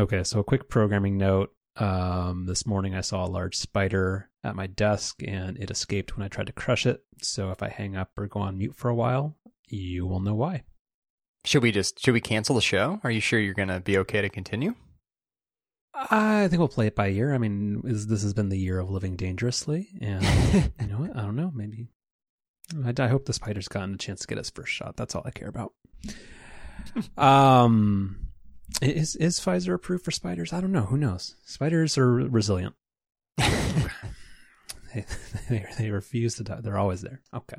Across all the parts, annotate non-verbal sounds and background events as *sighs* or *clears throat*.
Okay, so a quick programming note. Um, this morning I saw a large spider at my desk and it escaped when I tried to crush it. So if I hang up or go on mute for a while, you will know why. Should we just should we cancel the show? Are you sure you're gonna be okay to continue? I think we'll play it by ear. I mean, is, this has been the year of living dangerously, and *laughs* you know what? I don't know. Maybe I, I hope the spider's gotten a chance to get his first shot. That's all I care about. *laughs* um, is is Pfizer approved for spiders? I don't know. Who knows? Spiders are resilient. *laughs* they, they they refuse to die. They're always there. Okay,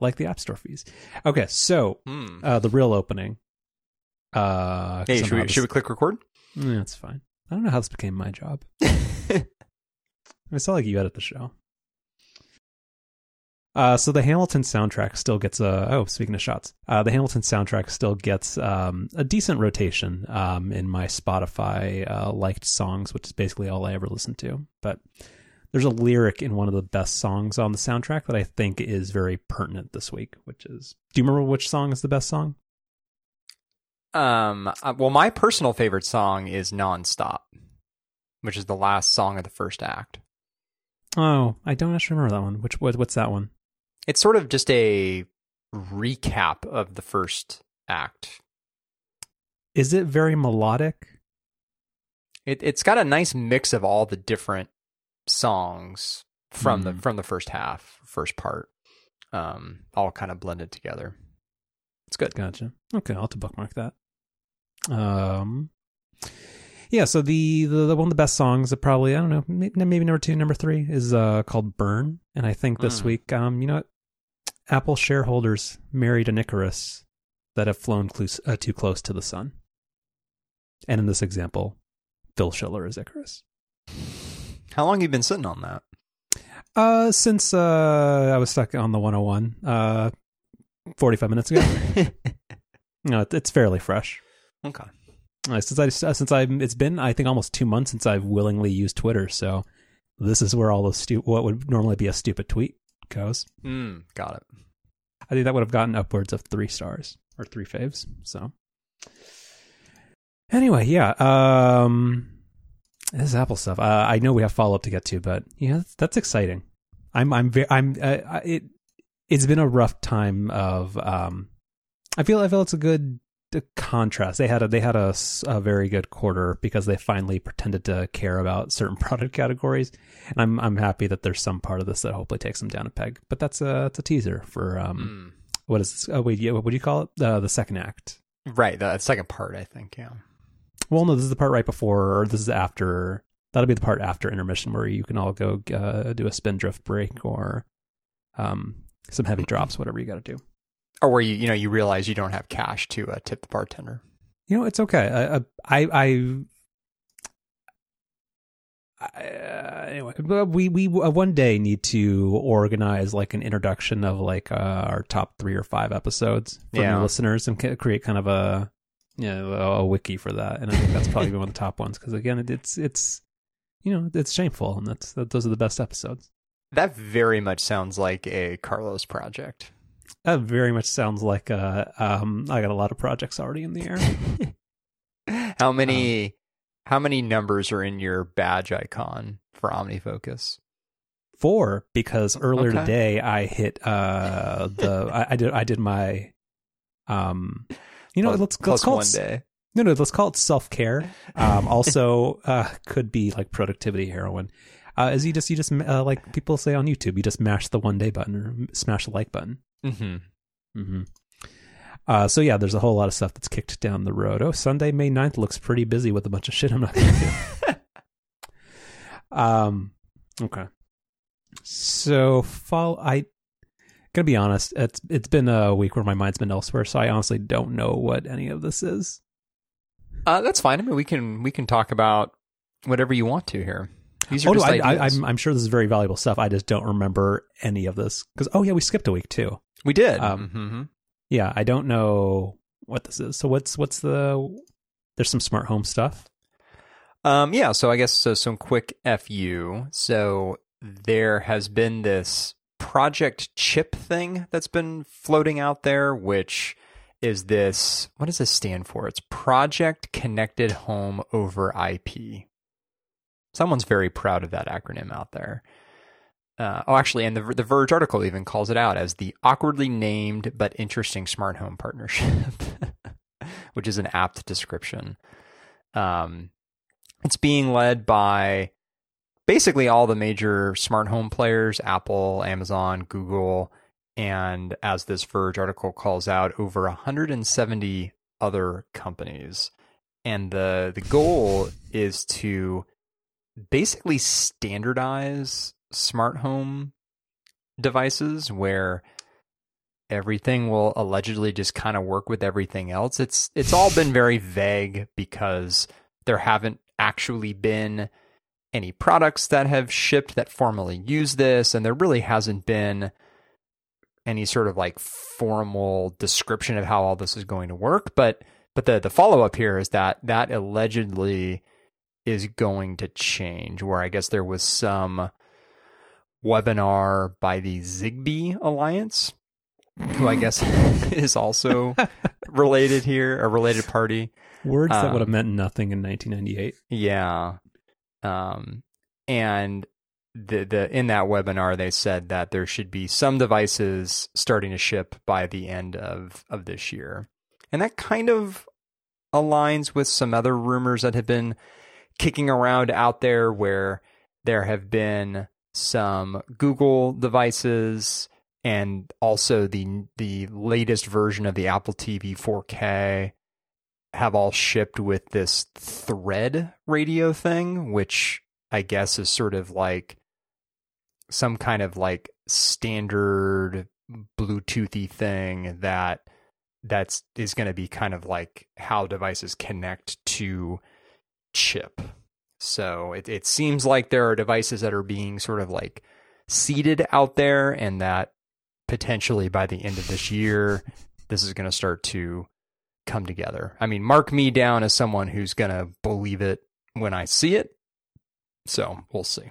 like the App Store fees. Okay, so Hmm. uh, the real opening. Uh, Hey, should we, this- should we click record? Yeah, fine. I don't know how this became my job. *laughs* It's not like you edit the show. Uh, so the Hamilton soundtrack still gets a. Oh, speaking of shots, uh, the Hamilton soundtrack still gets um, a decent rotation um, in my Spotify uh, liked songs, which is basically all I ever listen to. But there's a lyric in one of the best songs on the soundtrack that I think is very pertinent this week. Which is, do you remember which song is the best song? Um. uh, well, my personal favorite song is "Nonstop," which is the last song of the first act. Oh, I don't actually remember that one. Which what, what's that one? It's sort of just a recap of the first act. Is it very melodic? It it's got a nice mix of all the different songs from the Mhm. from the first half, first part, um, all kind of blended together. It's good. Gotcha. Okay, I'll have to bookmark that. Um, yeah. So the, the the one of the best songs that probably I don't know maybe, maybe number two, number three is uh called "Burn," and I think this Mm. week, um, you know what, Apple shareholders married an Icarus that have flown close, uh, too close to the sun, and in this example, Phil Schiller is Icarus. How long have you been sitting on that? Uh, since uh I was stuck on the 101, uh, 45 minutes ago. *laughs* no, it- it's fairly fresh. okay. Uh, since I since I it's been I think almost two months since I've willingly used Twitter. So this is where all the stu- what would normally be a stupid tweet goes. Mm, got it. I think that would have gotten upwards of three stars or three faves. So anyway, yeah. Um, this is Apple stuff. Uh, I know we have follow up to get to, but yeah, that's, that's exciting. I'm I'm very I'm uh, it. It's been a rough time of um. I feel I feel it's a good uh, contrast. They had a they had a, a, very good quarter because they finally pretended to care about certain *laughs* product categories, and I'm I'm happy that there's some part of this that hopefully takes them down a peg. But that's a it's a teaser for um Mm. what is this? Oh wait, yeah, what do you call it? Uh, the second act. Right, the second part, I think. Yeah. Well, no, this is the part right before, or this is after. That'll be the part after intermission where you can all go uh, do a Spindrift break or um, some heavy *clears throat* drops, whatever you got to do. Or where you you know you realize you don't have cash to uh, tip the bartender. You know, it's okay. I I I. I uh, anyway, we we uh, one day need to organize like an introduction of like uh, our top three or five episodes for Yeah. new listeners and create kind of a you know a, wiki for that. And I think that's probably one of the top ones because again, it, it's it's you know it's shameful and that's that, those are the best episodes. That very much sounds like a Carlos project. That very much sounds like uh um I got a lot of projects already in the air. *laughs* How many how many numbers are in your badge icon for OmniFocus? four because earlier Okay. today I hit uh the I, I did I did my um you know Plus- let's let's call one it day. no no let's call it self care um *laughs* also uh could be like productivity heroin uh is you just you just uh, like people say on YouTube you just mash the one day button or smash the like button hmm mm-hmm. uh so yeah there's a whole lot of stuff that's kicked down the road oh Sunday May 9th looks pretty busy with a bunch of shit I'm not gonna do *laughs* Um. Okay. So, fall. I gonna be honest. It's it's been a week where my mind's been elsewhere, so I honestly don't know what any of this is. Uh, that's fine. I mean, we can we can talk about whatever you want to here. These are Oh, no, just I, I. I'm I'm sure this is very valuable stuff. I just don't remember any of this because oh yeah, we skipped a week too. We did. um, Mhm. Yeah, I don't know what this is. So what's what's the? There's some smart home stuff. Um, yeah, so I guess so some quick FU. So there has been this project chip thing that's been floating out there, which is this what does this stand for? It's Project Connected Home over IP. Someone's very proud of that acronym out there. Uh, oh, actually, and the the Verge article even calls it out as the awkwardly named but interesting smart home partnership, *laughs* which is an apt description. Um, it's being led by basically all the major smart home players: Apple, Amazon, Google, and as this Verge article calls out, over 170 other companies. And the the goal is to basically standardize smart home devices where everything will allegedly just kind of work with everything else. It's it's all been very vague because there haven't actually been any products that have shipped that formally use this and there really hasn't been any sort of like formal description of how all this is going to work. But but the the follow up here is that that allegedly is going to change. Where I guess there was some webinar by the Zigbee Alliance, who I guess *laughs* is also *laughs* related here, a related party. Words that would have um, meant nothing in 1998. Yeah. Um, and the the in that webinar they said that there should be some devices starting to ship by the end of of this year. And that kind of aligns with some other rumors that have been kicking around out there where there have been some Google devices and also the the latest version of the Apple TV 4K have all shipped with this thread radio thing which I guess is sort of like some kind of like standard Bluetoothy thing that that's is going to be kind of like how devices connect to chip. So it it seems like there are devices that are being sort of like seeded out there, and that potentially by the end of this year, this is going to start to come together. I mean, mark me down as someone who's going to believe it when I see it. So we'll see.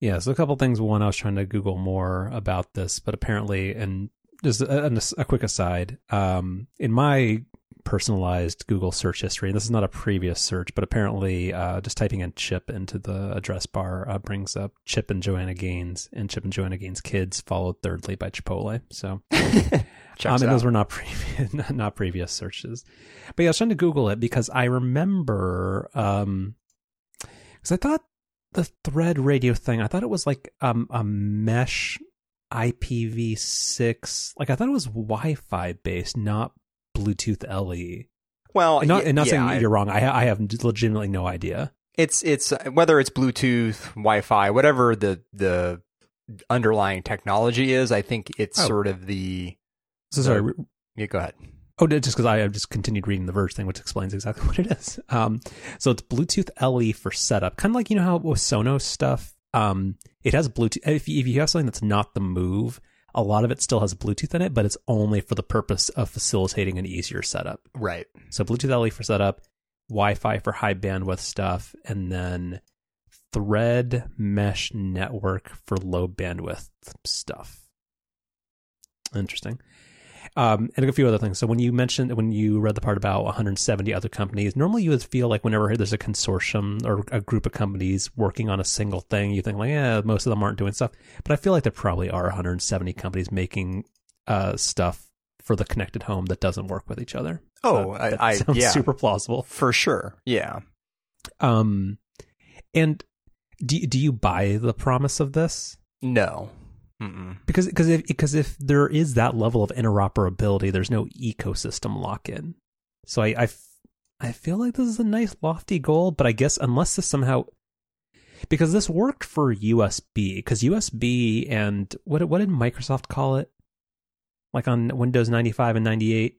Yeah, so a couple things. One, I was trying to Google more about this, but apparently, and just a, a quick aside, um, in my personalized Google search history, and this is not a previous search, but apparently, uh, just typing in Chip into the address bar uh, brings up Chip and Joanna Gaines, and Chip and Joanna Gaines' kids, followed thirdly by Chipotle. So, *laughs* I mean, those were not previous, *laughs* not previous searches, but yeah, I was trying to Google it because I remember, um, because I thought the thread radio thing, I thought it was like um, a mesh IPv6. Like I thought it was Wi-Fi based, not Bluetooth LE. Well, and not, and not yeah, saying I, you're wrong. I I have legitimately no idea. It's it's whether it's Bluetooth, Wi-Fi, whatever the the underlying technology is. I think it's oh. sort of the. So sorry. yeah, go ahead. Oh, just because I have just continued reading the Verge thing, which explains exactly *laughs* what it is. Um, so it's Bluetooth LE for setup, kind of like you know how with Sonos stuff, um, it has Bluetooth. If you, if you have something that's not the Move, a lot of it still has Bluetooth in it, but it's only for the purpose of facilitating an easier setup. Right. So Bluetooth LE for setup, Wi-Fi for high bandwidth stuff, and then Thread Mesh Network for low bandwidth stuff. Interesting. Um, and a few other things. So when you mentioned when you read the part about 170 other companies, normally you would feel like whenever there's a consortium or a group of companies working on a single thing, you think like, yeah, most of them aren't doing stuff. But I feel like there probably are 170 companies making uh, stuff for the connected home that doesn't work with each other. Oh, so I, I sounds yeah, super plausible for sure. Yeah. Um, and do do you buy the promise of this? No. Mm-mm. Because because if because if there is that level of interoperability, there's no ecosystem lock in. So I, I, I feel like this is a nice lofty goal, but I guess unless this somehow because this worked for USB because USB and what what did Microsoft call it? Like on Windows 95 and 98,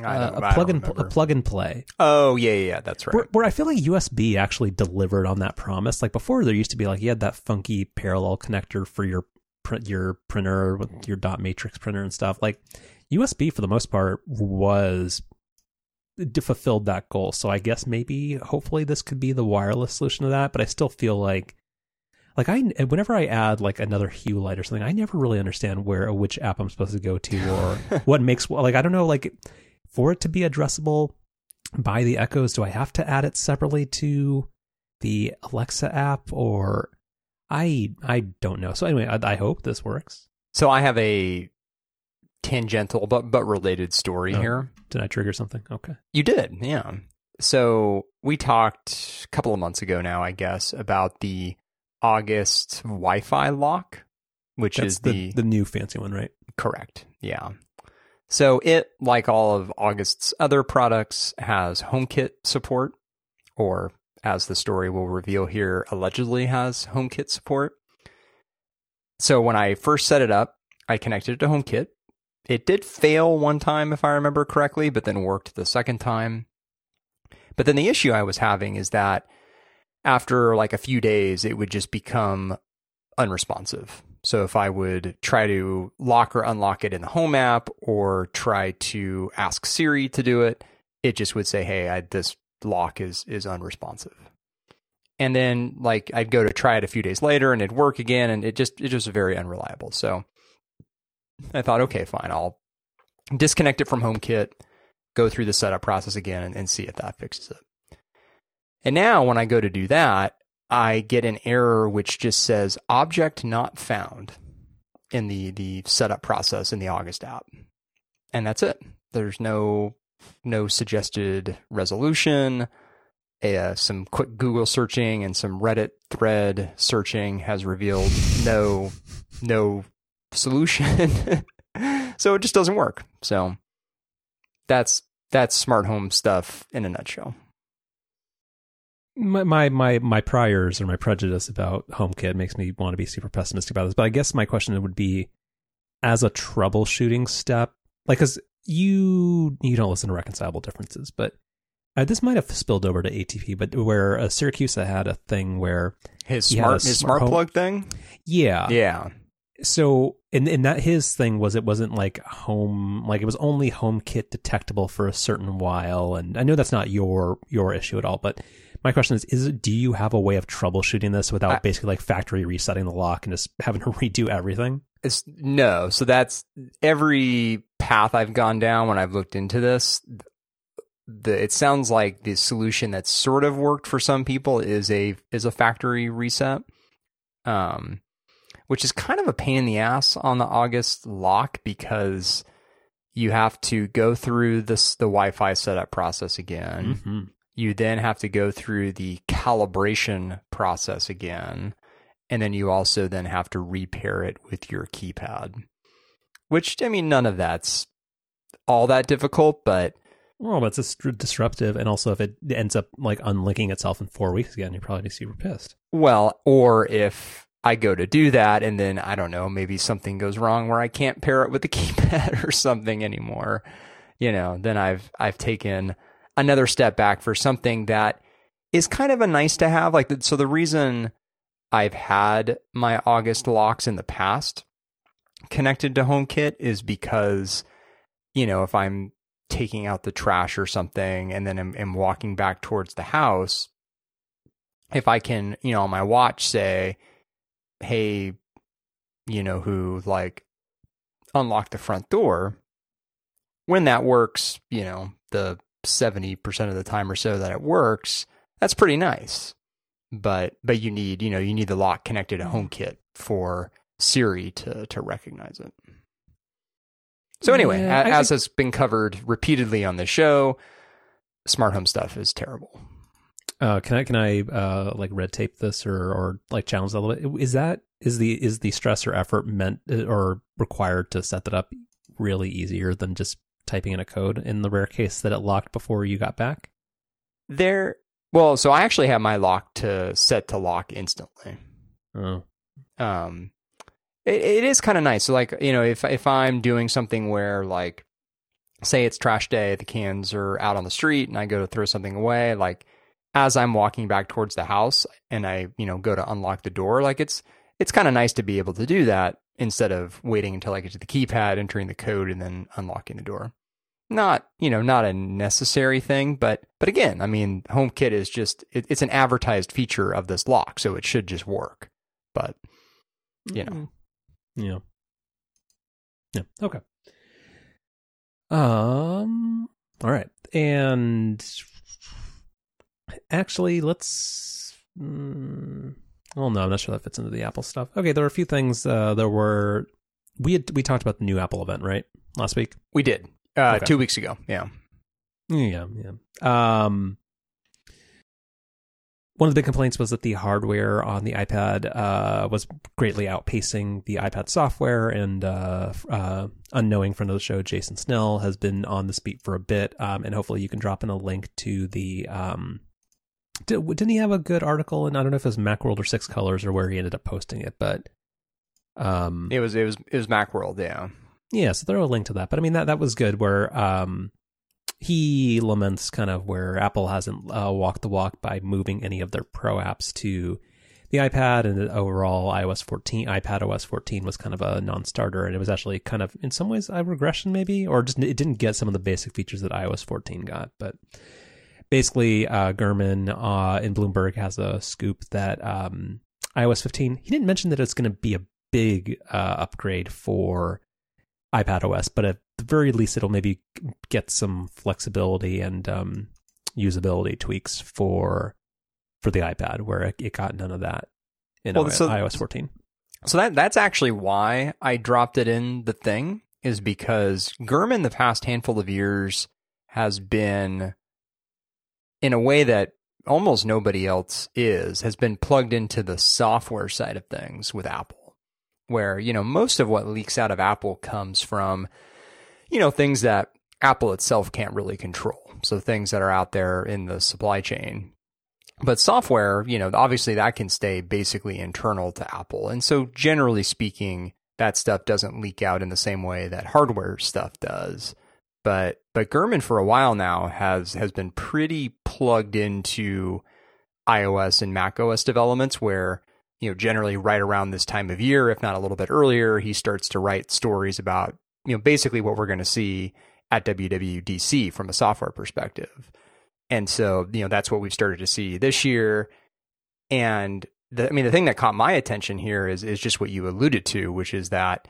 uh, a plug and a plug and play. Oh yeah, yeah, that's right. Where, where, I feel like USB actually delivered on that promise. Like before, there used to be like you had that funky parallel connector for your your printer with your dot matrix printer and stuff. Like USB for the most part was fulfilled that goal. So I guess maybe hopefully this could be the wireless solution to that. But I still feel like like I whenever I add like another hue light or something, I never really understand where which app I'm supposed to go to or *laughs* what makes like I don't know like for it to be addressable by the Echoes, do I have to add it separately to the Alexa app or I I don't know. So anyway, I, I hope this works. So I have a tangential but but related story Oh. here. Did I trigger something? Okay. You did, yeah. So we talked a couple of months ago now, I guess, about the August Wi-Fi lock, which That's is the, the, the new fancy one, right? correct, yeah. So it, like all of August's other products, has HomeKit support, or as the story will reveal here, allegedly has HomeKit support. So when I first set it up, I connected it to HomeKit. It did fail one time, if I remember correctly, but then worked the second time. But then the issue I was having is that after like a few days, it would just become unresponsive. So if I would try to lock or unlock it in the home app or try to ask Siri to do it, it just would say, "Hey, I, this lock is is unresponsive." And then like I'd go to try it a few days later and it'd work again and it just it just very unreliable. So I thought, okay, fine, I'll disconnect it from HomeKit, go through the setup process again and, and see if that fixes it. And now when I go to do that, I get an error which just says object not found in the the setup process in the August app. And that's it. There's no no suggested resolution. Uh, some quick Google searching and some Reddit thread searching has revealed no no solution. *laughs* so it just doesn't work. So that's that's smart home stuff in a nutshell. My, my my my priors or my prejudice about HomeKit makes me want to be super pessimistic about this. But I guess my question would be, as a troubleshooting step, like because you you don't listen to reconcilable differences, but uh, this might have spilled over to ATP. But where uh, Syracuse had a thing where His smart his smart home- plug thing? yeah Yeah. so and and that his thing was it wasn't like home like it was only HomeKit detectable for a certain while and I know that's not your your issue at all but my question is is it, do you have a way of troubleshooting this without I- basically like factory resetting the lock and just having to *laughs* redo everything It's no. So that's every path I've gone down when I've looked into this. The it sounds like the solution that sort of worked for some people is a is a factory reset, um, which is kind of a pain in the ass on the August lock because you have to go through this the Wi-Fi setup process again. mm-hmm. You then have to go through the calibration process again and then you also then have to repair it with your keypad. Which i mean none of that's all that difficult but well that's just disruptive and also if it ends up like unlinking itself in four weeks again you're probably super pissed. Well or if i go to do that and then i don't know maybe something goes wrong where i can't pair it with the *laughs* keypad or something anymore you know then i've i've taken another step back for something that is kind of a nice to have. Like so the reason i've had my august locks in the past connected to homekit is because you know if i'm taking out the trash or something and then i'm, I'm walking back towards the house if i can you know on my watch say hey you know who like unlock the front door when that works you know the 70% of the time or so that it works that's pretty nice but but you need you know you need the lock connected to HomeKit for Siri to to recognize it. So anyway, Yeah, a- I as has been covered repeatedly on the show, smart home stuff is terrible. Uh, can I can I uh, like red tape this or or like challenge that a little bit? Is that is the is the stress or effort meant uh, or required to set that up really easier than just typing in a code in the rare case that it locked before you got back? There, well, so I actually have my lock to set to lock instantly. Oh, um it, it is kind of nice so like you know if if i'm doing something where like say it's trash day the cans are out on the street and i go to throw something away like as i'm walking back towards the house and i you know go to unlock the door like it's it's kind of nice to be able to do that instead of waiting until i get to the keypad entering the code and then unlocking the door not you know not a necessary thing but but again i mean homekit is just it, it's an advertised feature of this lock so it should just work but you know, yeah, yeah, okay. Um, all right, and actually, let's. Mm, well, no, I'm not sure that fits into the Apple stuff. Okay, there were a few things. Uh, there were we had we talked about the new Apple event, right? Last week. we did uh, Okay. two weeks ago. Yeah, Yeah, yeah. Um, one of the big complaints was that the hardware on the iPad uh, was greatly outpacing the iPad software, and uh, uh, unknowing friend of the show, Jason Snell, has been on this beat for a bit, um, and hopefully you can drop in a link to the. Um, did, didn't he have a good article? And I don't know if it was Macworld or Six Colors or where he ended up posting it, but um, it was it was it was MacWorld. Yeah, yeah, so throw a link to that. But I mean that that was good. Where um, he laments kind of where Apple hasn't uh, walked the walk by moving any of their Pro apps to the iPad, and overall iOS 14, iPad OS 14 was kind of a non-starter, and it was actually kind of in some ways a regression maybe, or just it didn't get some of the basic features that iOS 14 got. But basically, uh, Gurman uh, in Bloomberg has a scoop that um, iOS 15. He didn't mention that it's going to be a big uh, upgrade for iPad OS, but at the very least, it'll maybe get some flexibility and um, usability tweaks for for the iPad, where it, it got none of that in Well, iOS, so- iOS 14. So that that's actually why I dropped it in the thing is because Gurman the past handful of years has been in a way that almost nobody else is has been plugged into the software side of things with Apple where you know most of what leaks out of Apple comes from you know things that Apple itself can't really control so things that are out there in the supply chain but software, you know, obviously that can stay basically internal to Apple. And so generally speaking, that stuff doesn't leak out in the same way that hardware stuff does. But but Gurman for a while now has has been pretty plugged into iOS and Mac OS developments where, you know, generally right around this time of year, if not a little bit earlier, he starts to write stories about, you know, basically what we're going to see at WWDC from a software perspective. And so, you know, that's what we've started to see this year. And the, I mean, the thing that caught my attention here is is just what you alluded to, which is that,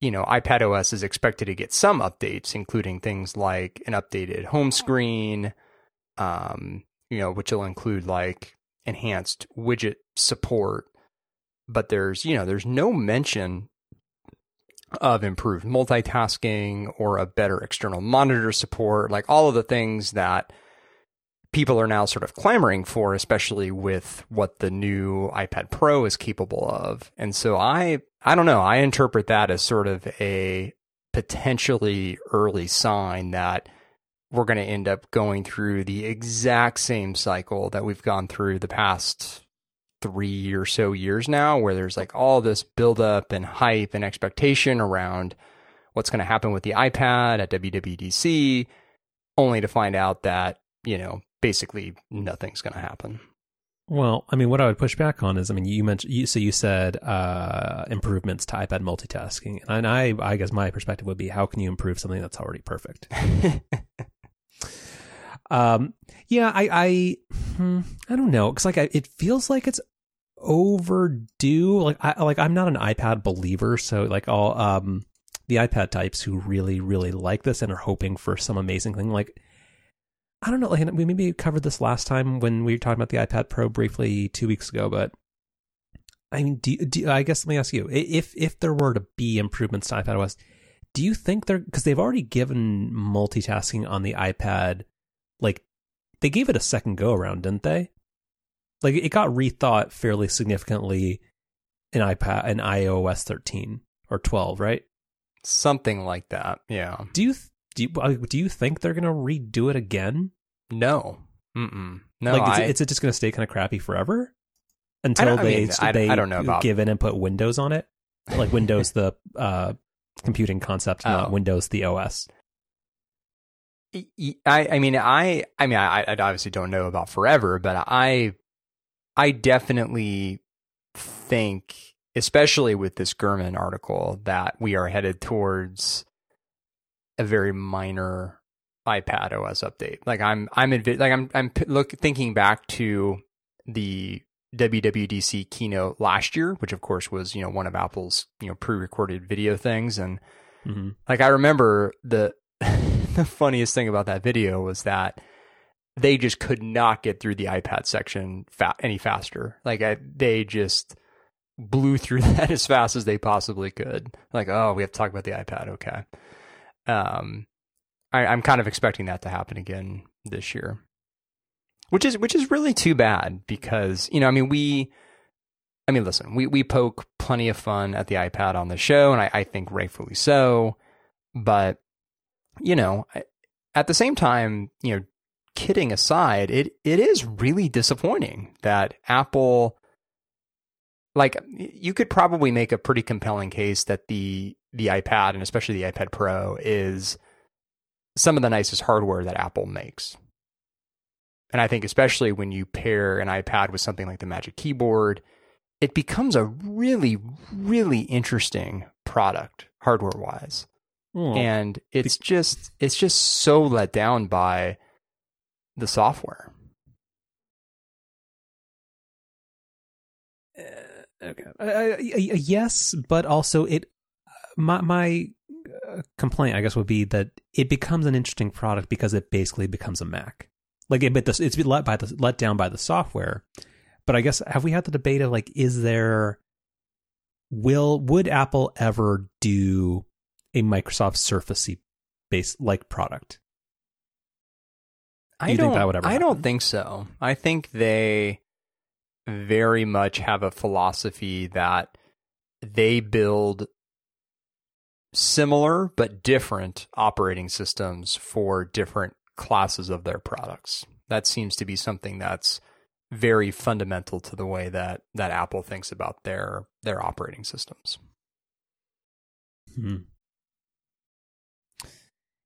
you know, iPad OS is expected to get some updates, including things like an updated home screen, um, you know, which will include like enhanced widget support. But there's, you know, there's no mention of improved multitasking or a better external monitor support, like all of the things that people are now sort of clamoring for, especially with what the new iPad Pro is capable of. And so I, I don't know, I interpret that as sort of a potentially early sign that we're going to end up going through the exact same cycle that we've gone through the past three or so years now, where there's like all this buildup and hype and expectation around what's going to happen with the iPad at WWDC, only to find out that, you know, basically nothing's going to happen. Well, I mean, what I would push back on is, I mean, you mentioned, you, so you said uh, improvements to iPad multitasking, and I, I guess my perspective would be, how can you improve something that's already perfect? *laughs* um, yeah, I, I, hmm, I don't know, because like I, it feels like it's overdue. Like, I, like I'm not an iPad believer, so like all um the iPad types who really, really like this and are hoping for some amazing thing, like. I don't know. Like we maybe covered this last time when we were talking about the iPad Pro briefly two weeks ago, but I mean, do, do I guess let me ask you if if there were to be improvements to iPad OS, do you think they're because they've already given multitasking on the iPad, like they gave it a second go around, didn't they? Like it got rethought fairly significantly in iPad in iOS 13 or 12, right? Something like that. Yeah. Do you do you, do you think they're gonna redo it again? No. Mm-mm. No, like, is, I, it, is it just going to stay kind of crappy forever until don't- I they mean, I- they I don't know about- give in and put Windows on it, like Windows the *laughs* uh, computing concept, not Oh. Windows the OS. I, I mean, I, I mean, I, I obviously don't know about forever, but I, I definitely think, especially with this Gurman article, that we are headed towards a very minor iPad OS update. Like I'm, I'm, advi- like I'm, I'm p- look thinking back to the WWDC keynote last year, which of course was, you know, one of Apple's, you know, pre-recorded video things and Mm-hmm. like I remember the *laughs* the funniest thing about that video was that they just could not get through the iPad section fa- any faster. Like I, they just blew through *laughs* that as fast as they possibly could. Like, oh, we have to talk about the iPad. Okay. Um, I, I'm kind of expecting that to happen again this year, which is which is really too bad because you know, I mean, we. I mean, listen, we, we poke plenty of fun at the iPad on the show, and I, I think rightfully so. But, you know, at the same time, you know, kidding aside, it, it is really disappointing that Apple, like, you could probably make a pretty compelling case that the, the iPad, and especially the iPad Pro, is some of the nicest hardware that Apple makes. And I think, especially when you pair an iPad with something like the Magic Keyboard, it becomes a really, really interesting product hardware wise. Oh, and it's just it's just so let down by the software. uh, okay. Uh, yes, but also it. My my uh, complaint, I guess, would be that it becomes an interesting product because it basically becomes a Mac. Like it, but it's let by the let down by the software. But I guess have we had the debate of like, is there will would Apple ever do a Microsoft Surfacey based like product? Do I don't. I happen? don't think so. I think they very much have a philosophy that they build similar but different operating systems for different classes of their products. That seems to be something that's very fundamental to the way that that Apple thinks about their their operating systems. Hmm.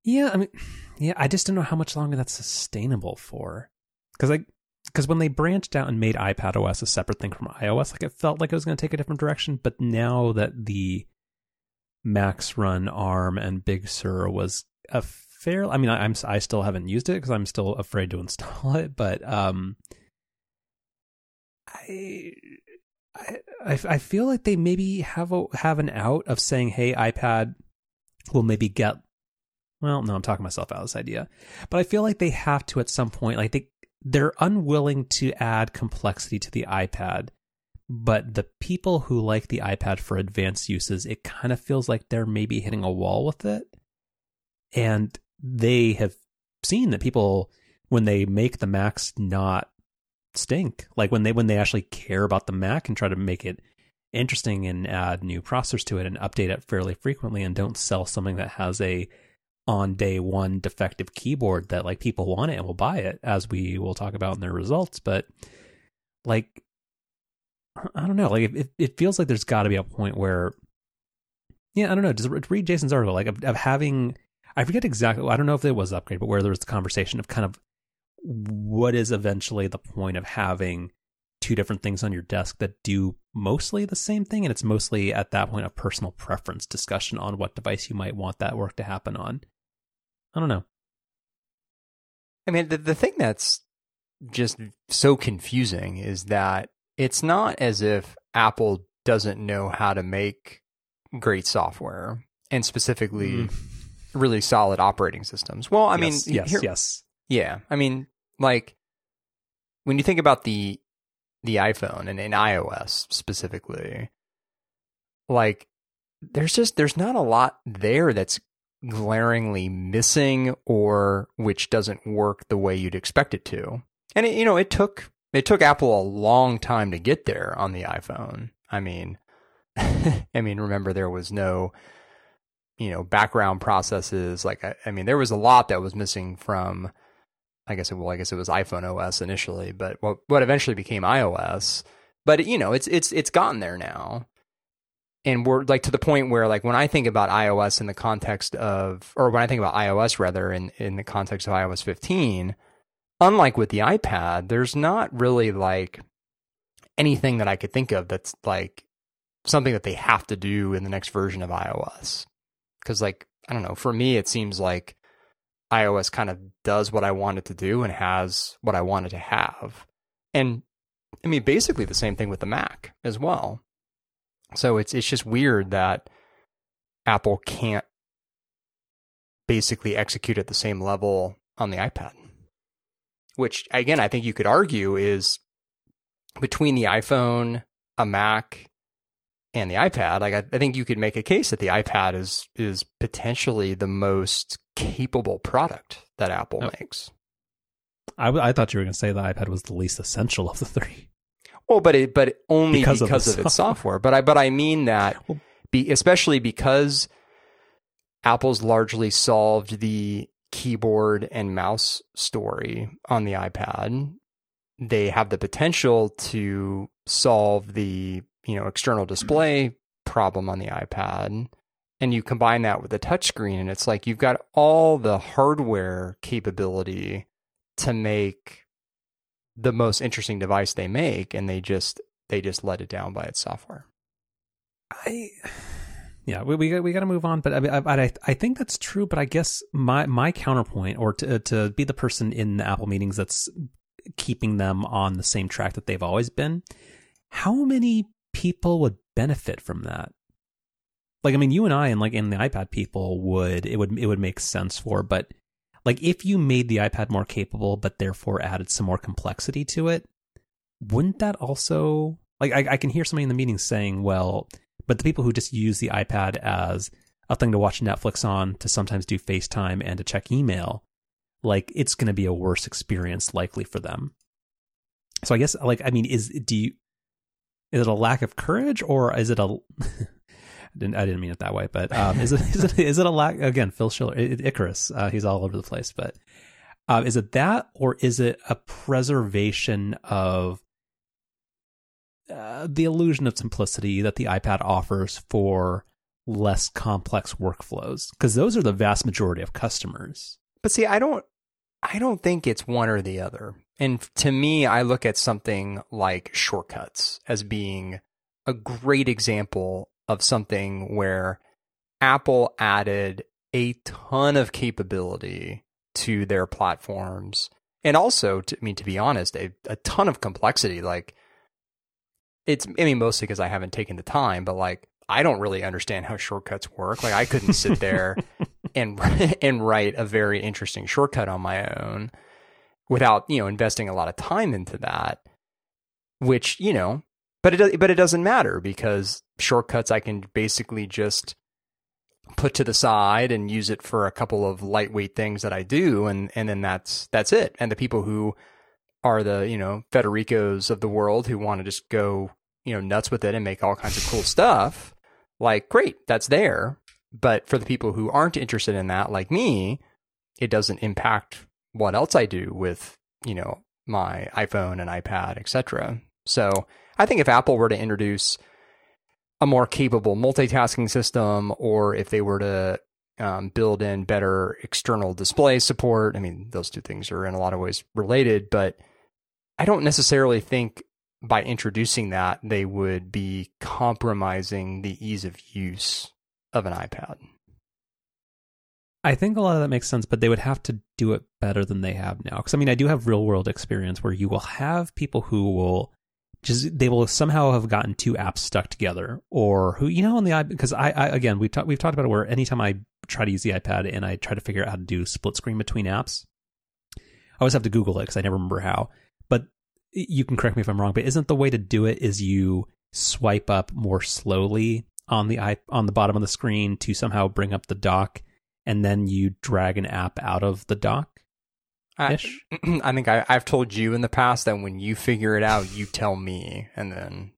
Yeah, I mean, yeah, I just don't know how much longer that's sustainable for. Because I, because when they branched out and made iPad OS a separate thing from iOS, like it felt like it was going to take a different direction. But now that the Macs run ARM and Big Sur was a fair, I mean, I, I'm I still haven't used it because I'm still afraid to *laughs* install it, but um, I, I, I feel like they maybe have a have an out of saying, "Hey, iPad will maybe get." Well, no, I'm talking myself out of this idea, but I feel like they have to at some point. Like they they're unwilling to add complexity to the iPad, but the people who like the iPad for advanced uses, it kind of feels like they're maybe hitting a wall with it, and they have seen that people when they make the Macs not stink. Like when they when they actually care about the Mac and try to make it interesting and add new processors to it and update it fairly frequently and don't sell something that has a on day one defective keyboard that like people want it and will buy it as we will talk about in their results but like i don't know like it, it feels like there's got to be a point where yeah i don't know just read jason's article like of, of having i forget exactly i don't know if it was upgrade but where there was the conversation of kind of what is eventually the point of having two different things on your desk that do mostly the same thing and it's mostly at that point a personal preference discussion on what device you might want that work to happen on i don't know. I mean the, the thing that's just so confusing is that it's not as if apple doesn't know how to make great software and specifically mm. really solid operating systems. Well i yes, mean yes here, yes. Yeah, I mean, like when you think about the the iPhone and in iOS specifically, like there's just there's not a lot there that's glaringly missing or which doesn't work the way you'd expect it to. And it, you know, it took it took Apple a long time to get there on the iPhone. I mean, *laughs* I mean, remember there was no you know background processes like I, I mean there was a lot that was missing from I guess it well, I guess it was iPhone OS initially, but what what eventually became iOS. But you know, it's it's it's gotten there now, and we're like to the point where like when I think about iOS in the context of, or when I think about iOS rather in in the context of iOS 15, unlike with the iPad, there's not really like anything that I could think of that's like something that they have to do in the next version of iOS. Because like I don't know, for me it seems like iOS kind of does what I want it to do and has what I wanted to have. And I mean, basically the same thing with the Mac as well. So it's it's just weird that Apple can't basically execute at the same level on the iPad. Which again, I think you could argue is between the iPhone, a Mac, and the iPad. Like I, I think you could make a case that the iPad is is potentially the most capable product that Apple Oh. makes. I, I thought you were going to say the iPad was the least essential of the three. Well, but it but only Because because, of of, its software. But I but I mean that Well- be especially because Apple's largely solved the keyboard and mouse story on the iPad. They have the potential to solve the you know external display problem on the iPad. And you combine that with the touchscreen, and it's like you've got all the hardware capability to make the most interesting device they make, and they just they just let it down by its software. I yeah, we we got, we got to move on. But I, I I I think that's true. But I guess my my counterpoint, or to to be the person in the Apple meetings that's keeping them on the same track that they've always been, how many people would benefit from that? Like, I mean, you and I and like in the iPad people would it would it would make sense for, but like if you made the iPad more capable, but therefore added some more complexity to it, wouldn't that also like I, I can hear somebody in the meeting saying, well, but the people who just use the iPad as a thing to watch Netflix on, to sometimes do FaceTime and to check email, like it's going to be a worse experience likely for them. So I guess like I mean, is do you is it a lack of courage or is it a *laughs* didn't I didn't mean it that way, but um, is it *laughs* is it is it a lack again? Phil Schiller, Icarus, uh, he's all over the place, but uh, is it that or is it a preservation of uh, the illusion of simplicity that the iPad offers for less complex workflows? Because those are the vast majority of customers. But see, I don't I don't think it's one or the other. And to me, I look at something like shortcuts as being a great example of something where Apple added a ton of capability to their platforms. And also, to, I mean, to be honest, a, a ton of complexity. Like, it's, I mean, mostly because I haven't taken the time, but like, I don't really understand how shortcuts work. Like, I couldn't sit there *laughs* and *laughs* and write a very interesting shortcut on my own without you know investing a lot of time into that which you know but it but it doesn't matter because shortcuts I can basically just put to the side and use it for a couple of lightweight things that I do and and then that's that's it and the people who are the you know Federicos of the world who want to just go you know nuts with it and make all kinds of cool stuff like great that's there but for the people who aren't interested in that, like me, it doesn't impact what else I do with, you know, my iPhone and iPad, etc. So I think if Apple were to introduce a more capable multitasking system, or if they were to um, build in better external display support, I mean, those two things are in a lot of ways related, but I don't necessarily think by introducing that they would be compromising the ease of use of an iPad. I think a lot of that makes sense, but they would have to do it better than they have now. Because I mean, I do have real world experience where you will have people who will just they will somehow have gotten two apps stuck together, or who you know on the iPad. Because I, I again we've talked we've talked about it where anytime I try to use the iPad and I try to figure out how to do split screen between apps, I always have to Google it because I never remember how. But you can correct me if I'm wrong, but isn't the way to do it is you swipe up more slowly on the i on the bottom of the screen to somehow bring up the dock and then you drag an app out of the dock ish. *clears throat* I think I, I've told you in the past that when you figure it out, you tell me, and then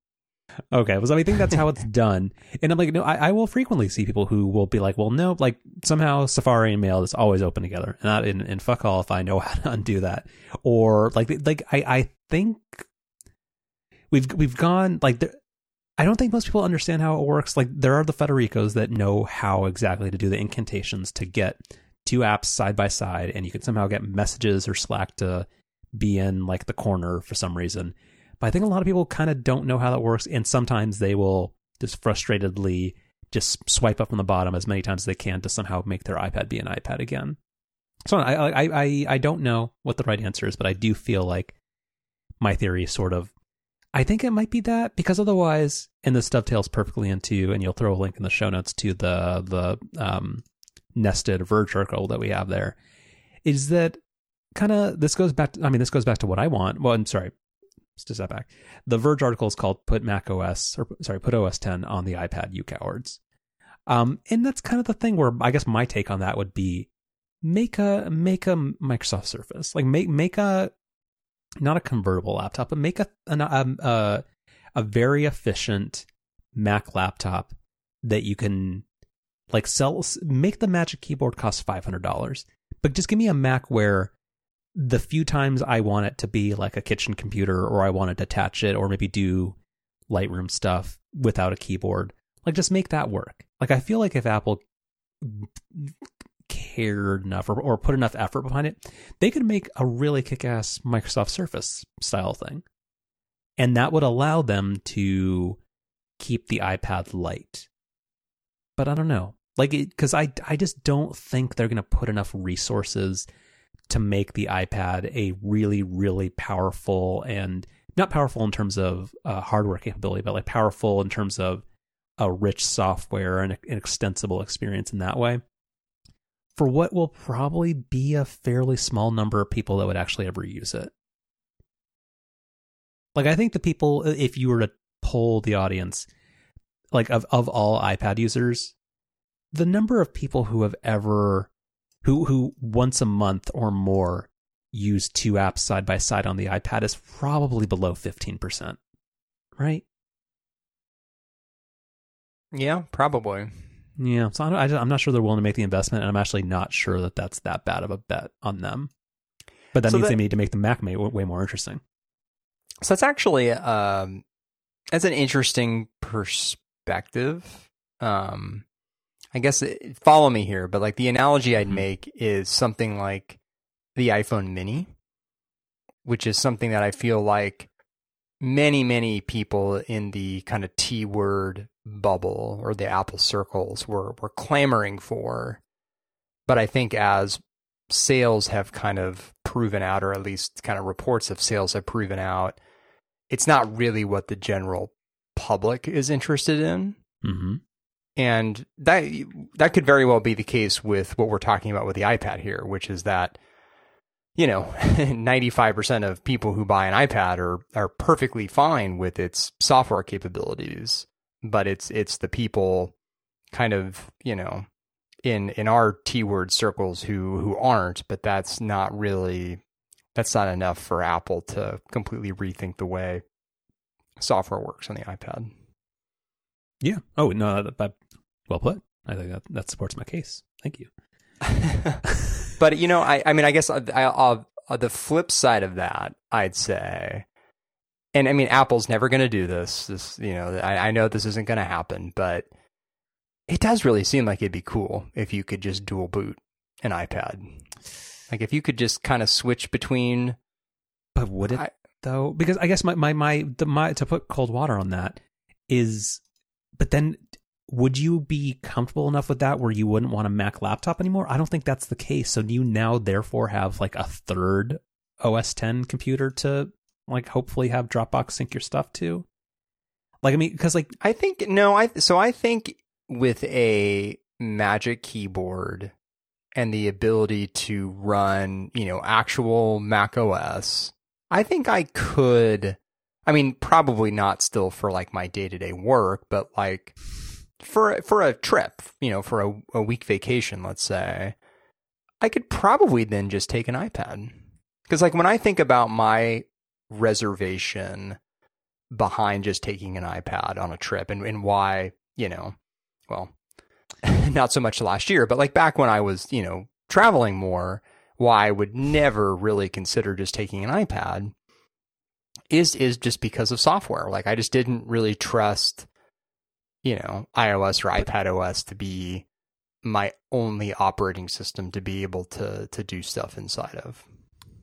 Okay, well, so I think that's how it's done. And I'm like, no, I, I will frequently see people who will be like, well, no, like somehow Safari and Mail is always open together, and, I, and, and fuck all if I know *laughs* how to undo that. Or like, like I, I think we've we've gone like there, I don't think most people understand how it works. Like there are the Federicos that know how exactly to do the incantations to get two apps side by side, and you can somehow get messages or Slack to be in like the corner for some reason. But I think a lot of people kind of don't know how that works, and sometimes they will just frustratedly just swipe up from the bottom as many times as they can to somehow make their iPad be an iPad again. So I I I I don't know what the right answer is, but I do feel like my theory is sort of I think it might be that because otherwise, and this dovetails perfectly into, and you'll throw a link in the show notes to the the um, nested Verge article that we have there. Is that kind of this goes back? To, I mean, this goes back to what I want. Well, I'm sorry, just a step back. The Verge article is called "Put Mac OS" or sorry, "Put OS 10 on the iPad, you cowards." Um, and that's kind of the thing where I guess my take on that would be make a make a Microsoft Surface, like make make a not a convertible laptop, but make a an, um, a a very efficient Mac laptop that you can like sell. Make the Magic Keyboard cost five hundred dollars, but just give me a Mac where the few times I want it to be like a kitchen computer, or I want to detach it, or maybe do Lightroom stuff without a keyboard, like just make that work. Like I feel like if Apple cared enough or, or put enough effort behind it, they could make a really kick ass Microsoft Surface style thing. And that would allow them to keep the iPad light. But I don't know. Like, it because I, I just don't think they're going to put enough resources to make the iPad a really, really powerful and not powerful in terms of uh, hardware capability, but like powerful in terms of a rich software and an extensible experience in that way for what will probably be a fairly small number of people that would actually ever use it. Like I think the people if you were to poll the audience like of of all iPad users, the number of people who have ever who who once a month or more use two apps side by side on the iPad is probably below 15%. Right? Yeah, probably. Yeah, so I am not sure they're willing to make the investment, and I'm actually not sure that that's that bad of a bet on them. But that so means that, they need to make the Mac way more interesting. So that's actually um, that's an interesting perspective. Um, I guess it, follow me here, but like the analogy I'd mm-hmm. make is something like the iPhone Mini, which is something that I feel like many many people in the kind of T word bubble or the Apple circles were were clamoring for. But I think as sales have kind of proven out, or at least kind of reports of sales have proven out, it's not really what the general public is interested in. Mm-hmm. And that that could very well be the case with what we're talking about with the iPad here, which is that you know, *laughs* 95% of people who buy an iPad are are perfectly fine with its software capabilities but it's it's the people kind of you know in in our T word circles who who aren't, but that's not really that's not enough for Apple to completely rethink the way software works on the iPad. Yeah. Oh no, that, well put. I think that that supports my case. Thank you. *laughs* *laughs* but you know, I I mean, I guess uh, I, I, I'll, the flip side of that, I'd say, and I mean, Apple's never going to do this. This, you know, I, I know this isn't going to happen, but it does really seem like it'd be cool if you could just dual boot an iPad. Like if you could just kind of switch between. But would it I, though? Because I guess my my my the my to put cold water on that is, but then would you be comfortable enough with that where you wouldn't want a Mac laptop anymore? I don't think that's the case. So do you now therefore have like a third OS 10 computer to like hopefully have Dropbox sync your stuff to? Like I mean, because like I think no, I so I think with a Magic Keyboard and the ability to run, you know, actual Mac OS, I think I could. I mean, probably not still for like my day to day work, but like for for a trip, you know, for a, a week vacation, let's say, I could probably then just take an iPad. Because like when I think about my reservation behind just taking an iPad on a trip and, and why, you know, well, *laughs* not so much last year, but like back when I was, you know, traveling more, why I would never really consider just taking an iPad is is just because of software. Like I just didn't really trust, you know, iOS or iPad OS to be my only operating system to be able to to do stuff inside of.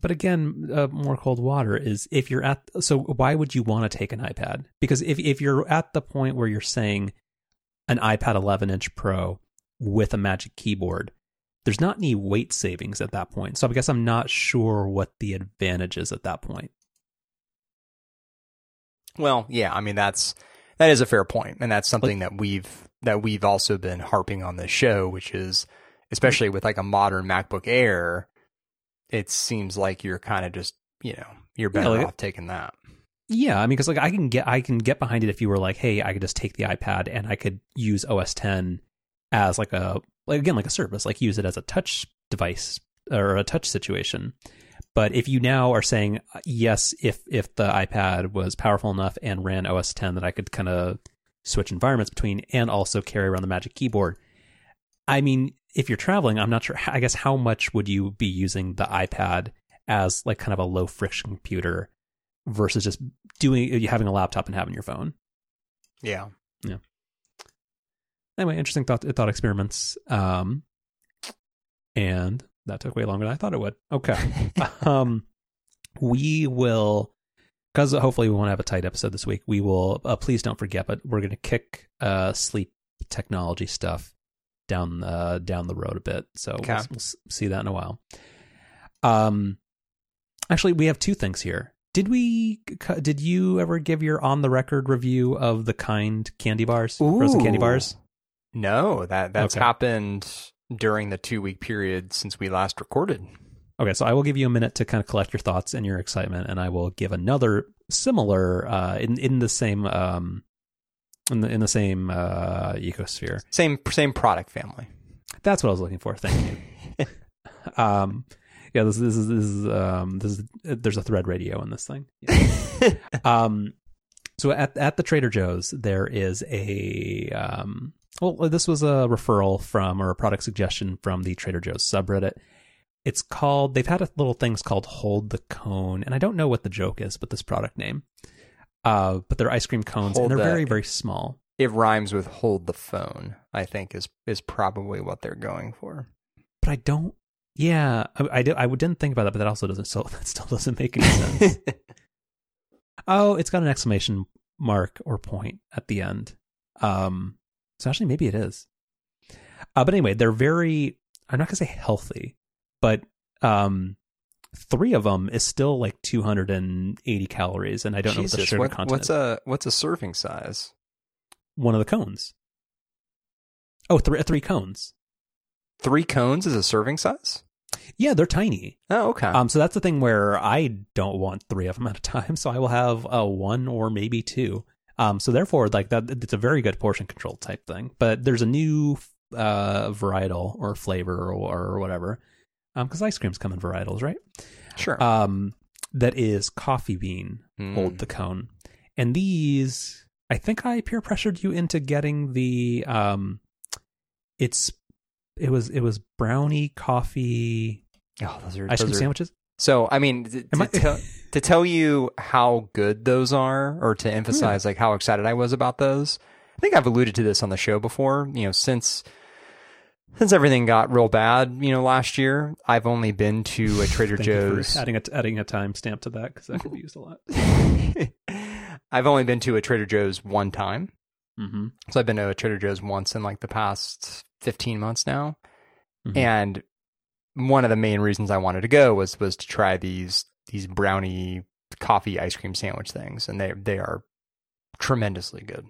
But again, uh, more cold water is if you're at so why would you want to take an iPad? Because if if you're at the point where you're saying an iPad 11 inch Pro with a Magic Keyboard, there's not any weight savings at that point. So I guess I'm not sure what the advantage is at that point. Well, yeah, I mean that's that is a fair point, and that's something that we've that we've also been harping on this show, which is especially with like a modern MacBook Air, it seems like you're kind of just you know you're better like- off taking that. Yeah, I mean, because like I can get I can get behind it if you were like, hey, I could just take the iPad and I could use OS 10 as like a like again like a service, like use it as a touch device or a touch situation. But if you now are saying yes, if if the iPad was powerful enough and ran OS 10 that I could kind of switch environments between and also carry around the Magic Keyboard, I mean, if you're traveling, I'm not sure. I guess how much would you be using the iPad as like kind of a low friction computer versus just doing having a laptop and having your phone. Yeah. Yeah. Anyway, interesting thought thought experiments. Um, and that took way longer than I thought it would. Okay. *laughs* um, we will because hopefully we won't have a tight episode this week. We will. Uh, please don't forget, but we're going to kick uh, sleep technology stuff down uh, down the road a bit. So Okay. we'll, we'll see that in a while. Um, actually, we have two things here. Did we? Did you ever give your on the record review of the kind candy bars, frozen candy bars? No, that that's Okay. happened during the two week period since we last recorded. Okay, so I will give you a minute to kind of collect your thoughts and your excitement, and I will give another similar uh, in in the same um, in the in the same uh, ecosphere. Same same product family. That's what I was looking for. Thank you. *laughs* um, yeah, this, this is this is um, this is there's a thread radio in this thing. Yeah. *laughs* um, so at at the Trader Joe's there is a um, well, this was a referral from or a product suggestion from the Trader Joe's subreddit. It's called. They've had a little things called Hold the Cone, and I don't know what the joke is, but this product name. Uh, but they're ice cream cones, Hold and they're the- very very small. it rhymes with hold the phone, I think is is probably what they're going for. But I don't. Yeah, I, I, did, I didn't think about that, but that also doesn't. So *laughs* that still doesn't make any sense. *laughs* Oh, it's got an exclamation mark or point at the end. Um, so actually, maybe it is. Uh, but anyway, they're very. I'm not gonna say healthy, but um, three of them is still like 280 calories, and I don't know what the sugar what- content. what's a what's a serving size? One of the cones. Oh, three three cones. Three cones is a serving size? Yeah, they're tiny. Oh, okay. Um, so that's the thing where I don't want three of them at a time. *laughs* So I will have uh, one or maybe two. Um, so therefore, like that, it's a very good portion control type thing. But there's a new uh varietal or flavor or, or whatever. Um, because ice creams come in varietals, right? sure. Um, that is coffee bean Mm. hold the cone, and these I think I peer pressured you into getting the um, it's it was it was brownie coffee oh, those are, ice those cream are- sandwiches. So, I mean, t- Am to, I- tell, *laughs* to tell you how good those are, or to emphasize like how excited I was about those, I think I've alluded to this on the show before. You know, since since everything got real bad, you know, last year, I've only been to a Trader Thank you for Joe's. adding a adding a timestamp to that because that could be used a lot. *laughs* I've only been to a Trader Joe's one time. Mm-hmm. So I've been to a Trader Joe's once in like the past 15 months now. Mhm. And one of the main reasons I wanted to go was was to try these these brownie coffee ice cream sandwich things and they they are tremendously good.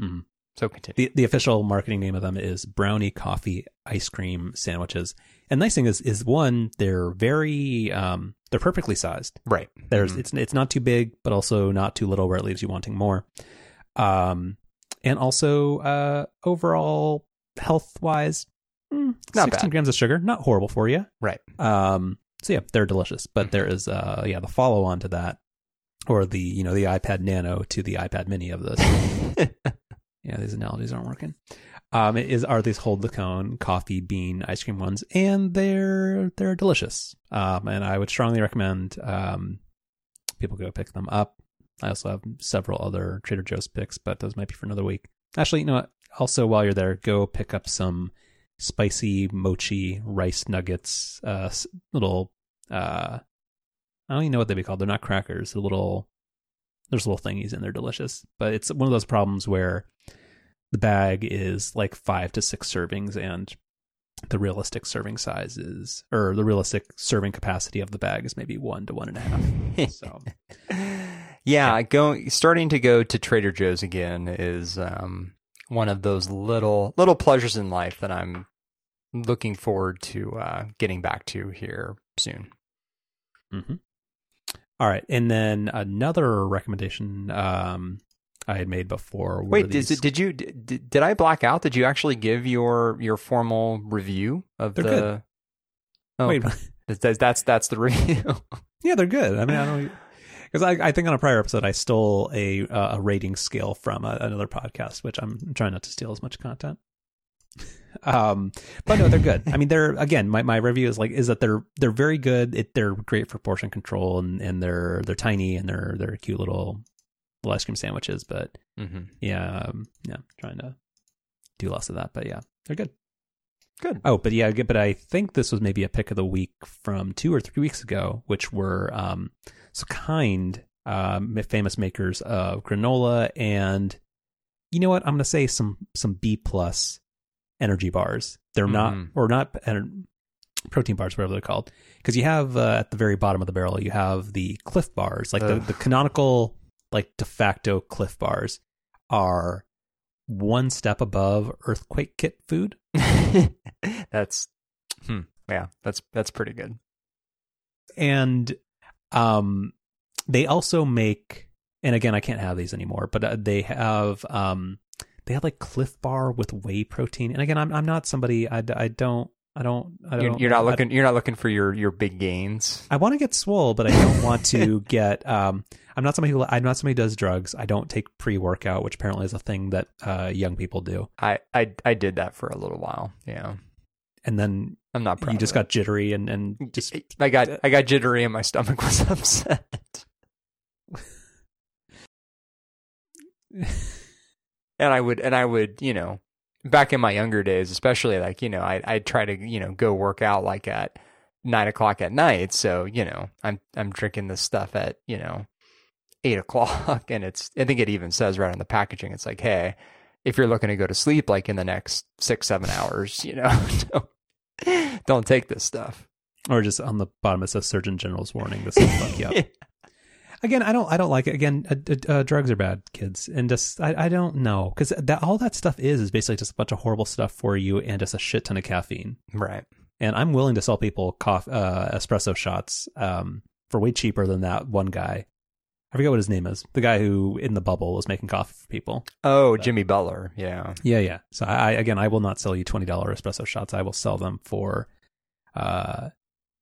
Mhm. So continue. The the official marketing name of them is brownie coffee ice cream sandwiches. And nice thing is is one they're very um they're perfectly sized. right. There's Mhm. it's it's not too big but also not too little where it leaves you wanting more. Um and also uh overall health wise Not 16 bad. grams of sugar, not horrible for you. Right. Um, so yeah, they're delicious. But Mm-hmm. there is, uh, yeah, the follow on to that, or the you know the iPad Nano to the iPad Mini of this. *laughs* yeah, these analogies aren't working. Um, it is are these hold the cone coffee bean ice cream ones, and they're they're delicious. Um, and I would strongly recommend um people go pick them up. I also have several other Trader Joe's picks, but those might be for another week. Actually, you know what? Also, while you're there, go pick up some spicy mochi rice nuggets. Uh, little, uh, I don't even know what they'd be called. They're not crackers. They're little. There's little thingies and they're delicious. But it's one of those problems where the bag is like five to six servings, and the realistic serving size is, or the realistic serving capacity of the bag is maybe one to one and a half. So *laughs* Yeah, going starting to go to Trader Joe's again is um, one of those little little pleasures in life that I'm looking forward to uh, getting back to here soon. Mm-hmm. All right, and then another recommendation um, I had made before. Wait, these- did, did you did, did I black out? Did you actually give your your formal review of They're the? good. Oh, Wait, that's, that's that's the review. *laughs* yeah, they're good. I mean, I don't because I, I think on a prior episode I stole a uh, a rating scale from a, another podcast, which I'm trying not to steal as much content. Um, but no, they're good. I mean, they're again, my, my review is like is that they're they're very good. It, they're great for portion control and, and they're they're tiny and they're they're cute little little ice cream sandwiches. But mm-hmm. yeah, um, yeah, trying to do less of that. But yeah, they're good. Good. Oh, but yeah, but I think this was maybe a pick of the week from two or three weeks ago, which were um, so kind, um, famous makers of granola and you know what? I'm going to say some some B plus energy bars. They're not Mhm. or not ener- protein bars, whatever they're called, because you have uh, at the very bottom of the barrel you have the Clif bars, like the, the canonical like de facto Clif bars are one step above earthquake kit food. *laughs* that's hmm, yeah, that's that's pretty good. and um they also make and again i can't have these anymore but uh, they have um they have like Clif bar with whey protein and again i'm, I'm not somebody I, I don't i don't i don't You're, not I- looking. you're not looking for your your big gains. I, want to get swole but i don't want to *laughs* get um i'm not somebody who i'm not somebody who does drugs i don't take pre-workout which apparently is a thing that uh young people do I I I did that for a little while. Yeah, and then I'm not proud. you just got jittery and and just I got I got jittery and my stomach *laughs* was upset. *laughs* and I would and I would, you know, back in my younger days, especially like, you know, I I'd try to, you know, go work out like at nine o'clock at night. So, you know, I'm I'm drinking this stuff at, you know, eight *laughs* o'clock and it's I think it even says right on the packaging, it's like, hey, if you're looking to go to sleep like in the next six, seven hours, you know, *laughs* don't, don't take this stuff. or just on the bottom it says surgeon general's warning this will fuck you up *laughs* again i don't i don't like it. Again uh, uh, drugs are bad kids. And just i, I don't know. Because that all that stuff is is basically just a bunch of horrible stuff for you and just a shit ton of caffeine. Right. and i'm willing to sell people coffee, uh, espresso shots um, for way cheaper than that one guy. I forget what his name is. The guy who in the bubble was making coffee for people. Oh, Jimmy Butler. Yeah. yeah yeah. So i again i will not sell you $20 espresso shots. I will sell them for uh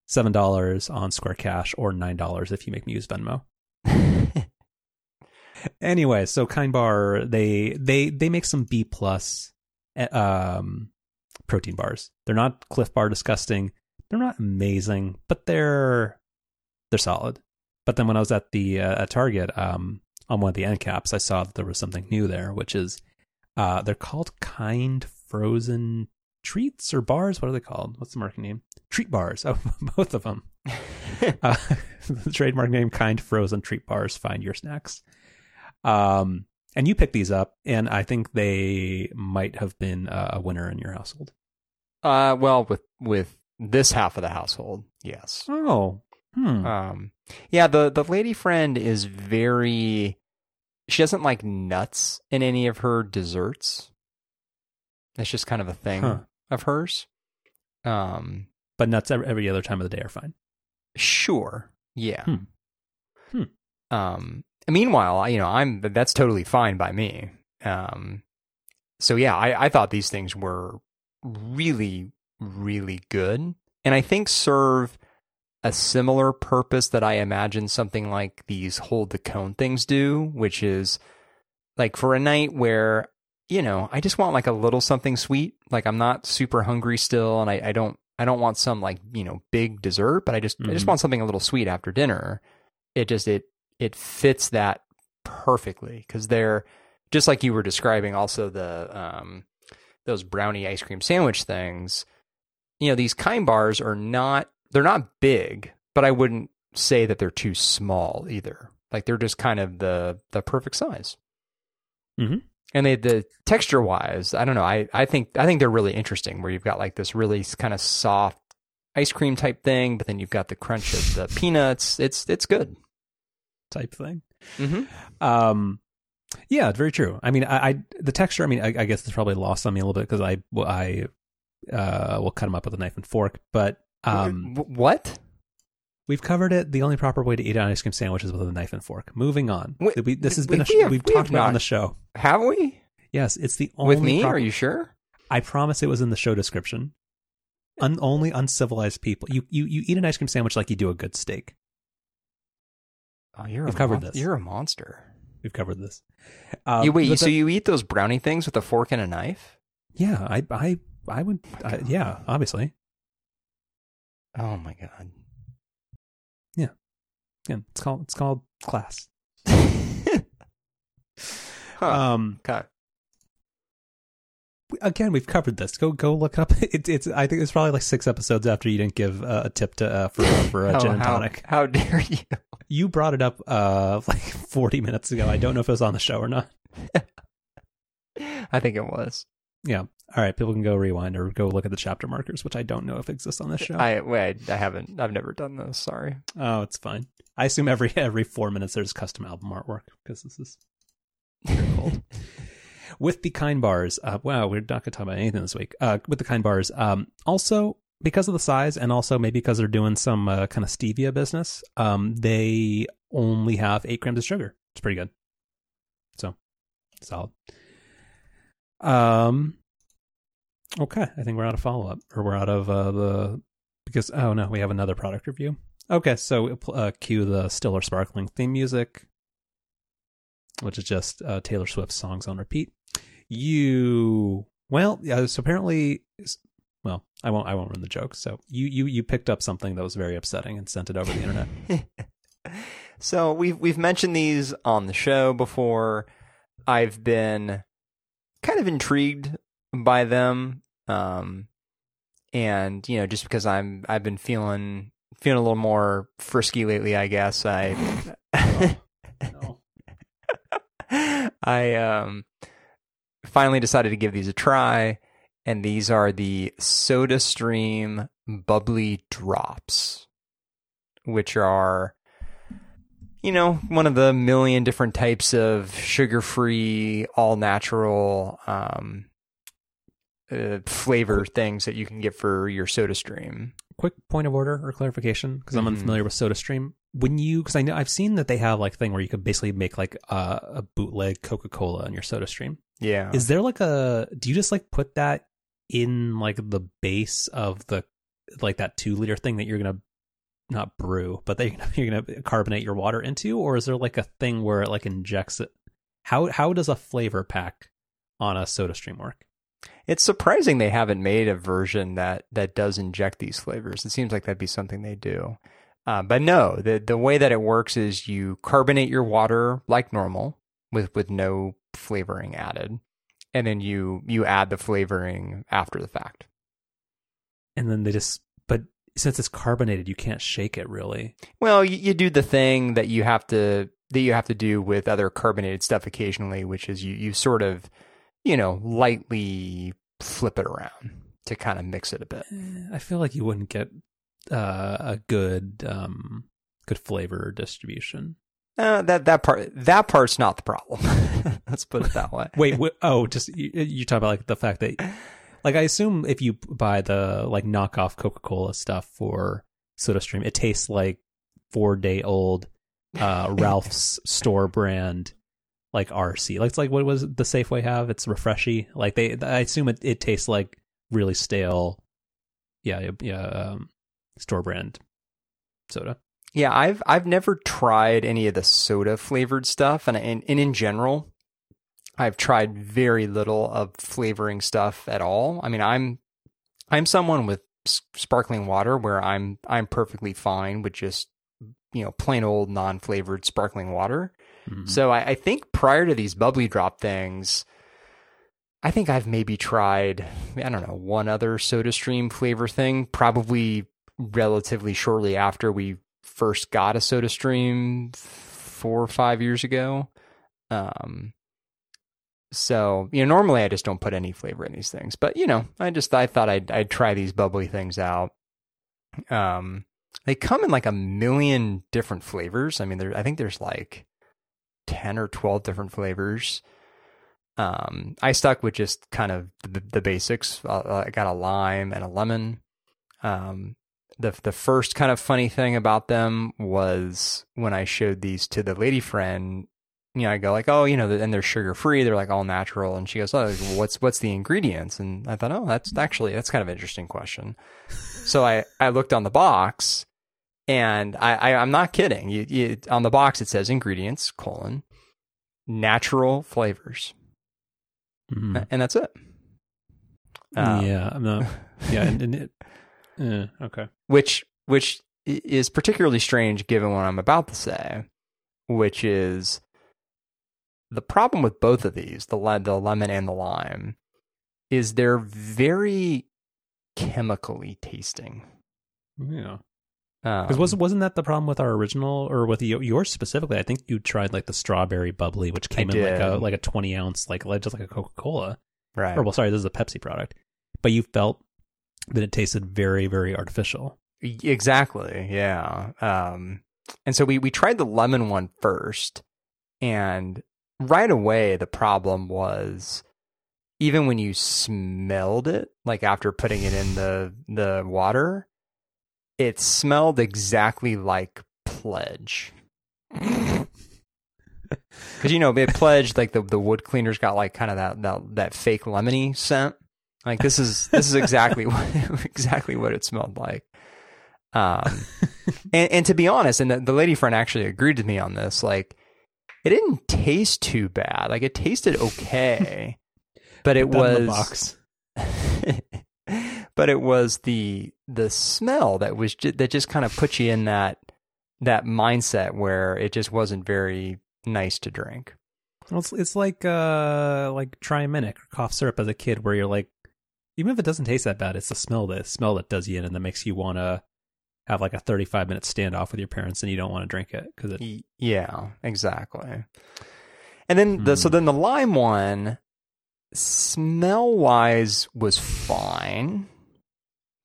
seven dollars on square cash or nine dollars if you make me use venmo *laughs* anyway, so Kind Bar they they they make some B plus eh, um protein bars. They're not Clif Bar disgusting. They're not amazing, but they're they're solid. But then when I was at the uh, at Target um on one of the end caps, I saw that there was something new there, which is uh they're called Kind Frozen Treats or bars. What are they called? What's the marketing name? Treat bars. *laughs* Oh, both of them. *laughs* *laughs* Uh, the *laughs* trademark name kind frozen treat bars find your snacks um and you picked these up and i think they might have been uh, a winner in your household Uh, well, with with this half of the household, yes. oh hmm. Um, yeah. The the lady friend is very. She doesn't like nuts in any of her desserts. It's just kind of a thing Huh. of hers. Um, but nuts every, every other time of the day are fine sure, yeah. Hmm. Hmm. Um, meanwhile, I- you know, I'm that's totally fine by me. Um, so yeah, I, I thought these things were really, really good, and I think serve a similar purpose that I imagine something like these hold the cone things do, which is like for a night where you know I just want like a little something sweet. Like I'm not super hungry still, and I, I don't I don't want some like you know big dessert, but I just I just Mhm. want something a little sweet after dinner. It just it it fits that perfectly because they're just like you were describing. Also the um those brownie ice cream sandwich things. You know these kind bars are not they're not big, but I wouldn't say that they're too small either. Like they're just kind of the the perfect size. Mhm. And they the texture wise, I don't know. I I think I think they're really interesting. Where you've got like this really kind of soft ice cream type thing, but then you've got the crunch of the peanuts. It's it's good. type thing Mm-hmm. Um, yeah, very true. I mean, I, I the texture. I mean, I, I guess it's probably lost on me a little bit because I I uh will cut them up with a knife and fork. But um, what? We've covered it. The only proper way to eat an ice cream sandwich is with a knife and fork. Moving on. Wait, we, this has we- been a we have- we've we talked have about it on the show. Have we? Yes, it's the only With me? proper- Are you sure? I promise it was in the show description. Un- only uncivilized people. You, you you eat an ice cream sandwich like you do a good steak. Oh, you're We've a covered mon- this. You're a monster. We've covered this. Um, you wait. but So you eat those brownie things with a fork and a knife? yeah, I I I would I, yeah, obviously. Oh my god. Yeah, it's called it's called class. *laughs* huh. Um, okay. again, we've covered this. Go go look up. *laughs* It, it's I think it's probably like six episodes after you didn't give uh, a tip to uh, for for a *laughs* Oh, gin and how, tonic. how dare you? You brought it up uh like forty minutes ago. I don't know if it was on the show or not. I think it was. Yeah. All right. People can go rewind or go look at the chapter markers, which I don't know if exist on this show. I wait. I haven't. I've never done those. Sorry. oh, it's fine. I assume every *laughs* every four minutes there's custom album artwork because this is *laughs* with the kind bars, uh, wow, we're not to talk about anything this week. Uh, with the kind bars, um, also because of the size and also maybe because they're doing some uh, kind of stevia business, um, they only have eight grams of sugar. It's pretty good. So solid. Um. Okay, I think we're out of follow up, or we're out of uh, the because oh no, we have another product review. Okay, so uh, cue the Still or Sparkling theme music, which is just uh, Taylor Swift songs on repeat. You well, yeah. So apparently, well, I won't. I won't run the joke. So you you you picked up something that was very upsetting and sent it over the internet. *laughs* so we've we've mentioned these on the show before. I've been kind of intrigued by them, um, and you know, just because I'm I've been feeling feeling a little more frisky lately. I guess I *laughs* No. *laughs* I um finally decided to give these a try, and these are the Soda Stream Bubly Drops, which are, you know, one of the million different types of sugar-free, all-natural um, uh, flavor things that you can get for your Soda Stream. quick point of order or clarification because I'm Mhm. unfamiliar with SodaStream. When you, because I know I've seen that they have like a thing where you could basically make like uh, a bootleg Coca Cola in your SodaStream. Yeah, Is there like a? Do you just like put that in like the base of the like that two liter thing that you're gonna not brew, but that you're gonna, *laughs* you're gonna carbonate your water into, or is there like a thing where it like injects it? How how does a flavor pack on a SodaStream work? It's surprising they haven't made a version that that does inject these flavors. It seems like that'd be something they do. Uh, but no, the the way that it works is you carbonate your water like normal with with no flavoring added, and then you you add the flavoring after the fact. And then they just, but since it's carbonated, you can't shake it really. Well, you, you do the thing that you have to that you have to do with other carbonated stuff occasionally, which is you you sort of you know lightly flip it around to kind of mix it a bit. Eh, I feel like you wouldn't get uh, a good um good flavor distribution. Uh, that that part that part's not the problem. *laughs* Let's put it that way. Wait, wait oh, just you, you talk about like the fact that like I assume if you buy the like knockoff Coca-Cola stuff for SodaStream, it tastes like 4 day old uh *laughs* Ralph's store brand like RC. Like it's like what was the Safeway have? It's Refreshe. Like they I assume it it tastes like really stale yeah, yeah, um, store brand soda. Yeah, I've I've never tried any of the soda flavored stuff, and and, and in general, I've tried very little of flavoring stuff at all. I mean, I'm I'm someone with sparkling water where I'm I'm perfectly fine with just you know plain old non flavored sparkling water. Mhm. So I, I think prior to these bubly drop things, I think I've maybe tried I don't know one other SodaStream flavor thing, probably relatively shortly after we first got a SodaStream four or five years ago. Um, so you know, normally I just don't put any flavor in these things, but you know, I just I thought I'd I'd try these bubly things out. Um, they come in like a million different flavors. I mean, there I think there's like 10 or 12 different flavors. Um, I stuck with just kind of the, the basics. Uh, I got a lime and a lemon. Um, the the first kind of funny thing about them was when I showed these to the lady friend. You know, I go like, oh, you know, and they're sugar free. They're like all natural, and she goes, oh, what's what's the ingredients? And I thought, oh, that's actually that's kind of an interesting question. so I I looked on the box, and I, I am not kidding. You, you on the box it says ingredients colon natural flavors, Mhm. and that's it. Um, yeah, I'm not. Yeah, and, and it, *laughs* eh, okay. which which is particularly strange given what I'm about to say, which is the problem with both of these, the le- the lemon and the lime, is they're very chemically tasting. Yeah, Um, because wasn't wasn't that the problem with our original or with yours specifically? I think you tried like the strawberry bubly, which came in like a like a 20 ounce, like like- just like a Coca Cola. right? Or well, sorry, this is a Pepsi product, but you felt that it tasted very very artificial. Exactly. Yeah. Um, and so we we tried the lemon one first, and right away the problem was even when you smelled it, like after putting it in the the water, it smelled exactly like pledge. *laughs* Because you know, it pledged like the the wood cleaners got like kind of that that that fake lemony scent. Like this is this is exactly what *laughs* exactly what it smelled like. Um, and and to be honest, and the, the lady friend actually agreed with me on this. Like, it didn't taste too bad. Like it tasted okay, *laughs* but it Put that in the was. But it was the the smell that was ju- that just kind of put you in that that mindset where it just wasn't very nice to drink. Well, it's it's like uh like Triaminic or cough syrup as a kid, where you're like, even if it doesn't taste that bad, it's the smell that smell that does you in and that makes you want to have like a 35 minute standoff with your parents and you don't want to drink it because it Yeah, exactly. And then the Hmm. so then the lime one smell wise was fine.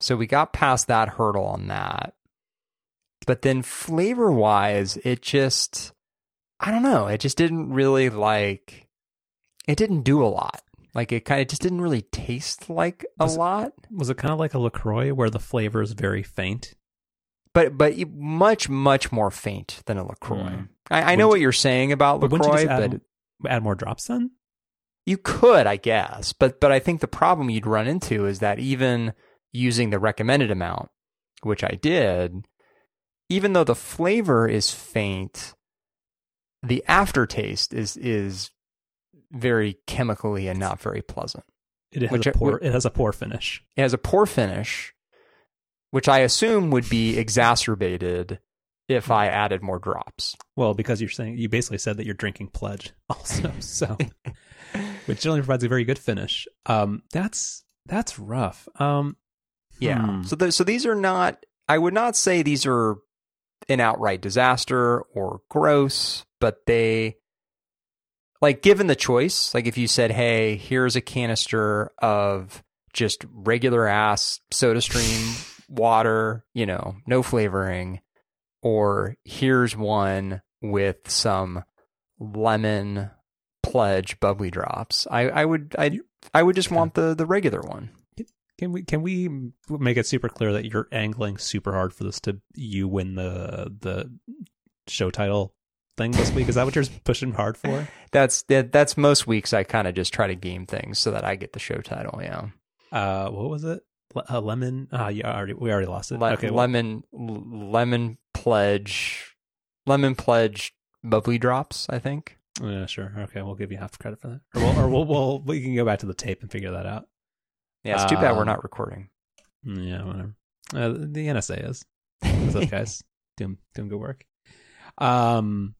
So we got past that hurdle on that. But then flavor wise, it just I don't know, it just didn't really like it didn't do a lot. Like it kind of just didn't really taste like a Was it- lot. was it kind of like a LaCroix where the flavor is very faint. But but much much more faint than a LaCroix. Mm. I, I know what you're saying about But LaCroix, but add, add more drops then? You could, I guess, but but I think the problem you'd run into is that even using the recommended amount, which I did, even though the flavor is faint, the aftertaste is is very chemically and not very pleasant. It has a I- poor. It has a poor finish. It has a poor finish, which I assume would be exacerbated if I added more drops. Well, because you're saying you basically said that you're drinking pledge *laughs* also, so *laughs* which generally provides a very good finish. Um, that's that's rough. Um, Yeah. Hmm. So th- so these are not I would not say these are an outright disaster or gross, but they like given the choice, like if you said, "Hey, here's a canister of just regular ass soda stream *laughs* water, you know, no flavoring, or here's one with some lemon pledge bubly drops." I I would I I would just want the the regular one. Can we can we make it super clear that you're angling super hard for this to you win the the show title thing this week? Is that what you're pushing hard for? *laughs* That's that, that's most weeks. I kind of just try to game things so that I get the show title. Yeah, Uh, what was it? Le- uh, lemon. Ah, yeah, already we already lost it. Le- okay, lemon l- lemon pledge, lemon pledge bubly drops. I think. yeah, sure. Okay, we'll give you half credit for that, or we'll, or we'll, we'll we can go back to the tape and figure that out. Yeah, it's too bad we're Um, not recording. Yeah, whatever. Uh, the NSA is. What's up, guys? *laughs* doing doing good work. Um.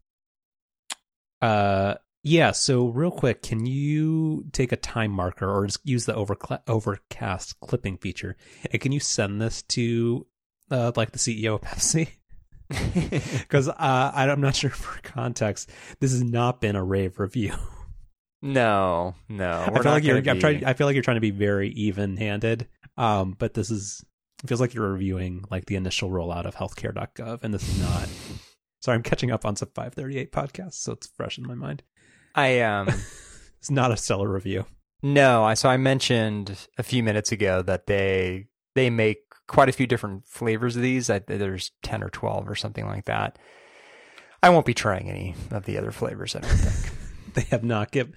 Uh. Yeah. So real quick, can you take a time marker or just use the overcla- overcast clipping feature, and can you send this to uh, like the CEO of Pepsi? *laughs* *laughs* Because uh, I- I'm not sure for context. This has not been a rave review. No, no. I feel like you're. Be- trying. I feel like you're trying to be very even-handed. Um, but this is. It feels like you're reviewing like the initial rollout of healthcare.gov, and this is not. *laughs* Sorry, I'm catching up on some 538 podcasts, so it's fresh in my mind. I um *laughs* It's not a stellar review. no, I so I mentioned a few minutes ago that they they make quite a few different flavors of these. I, there's ten or twelve or something like that. I won't be trying any of the other flavors. I don't think. *laughs* They have not give.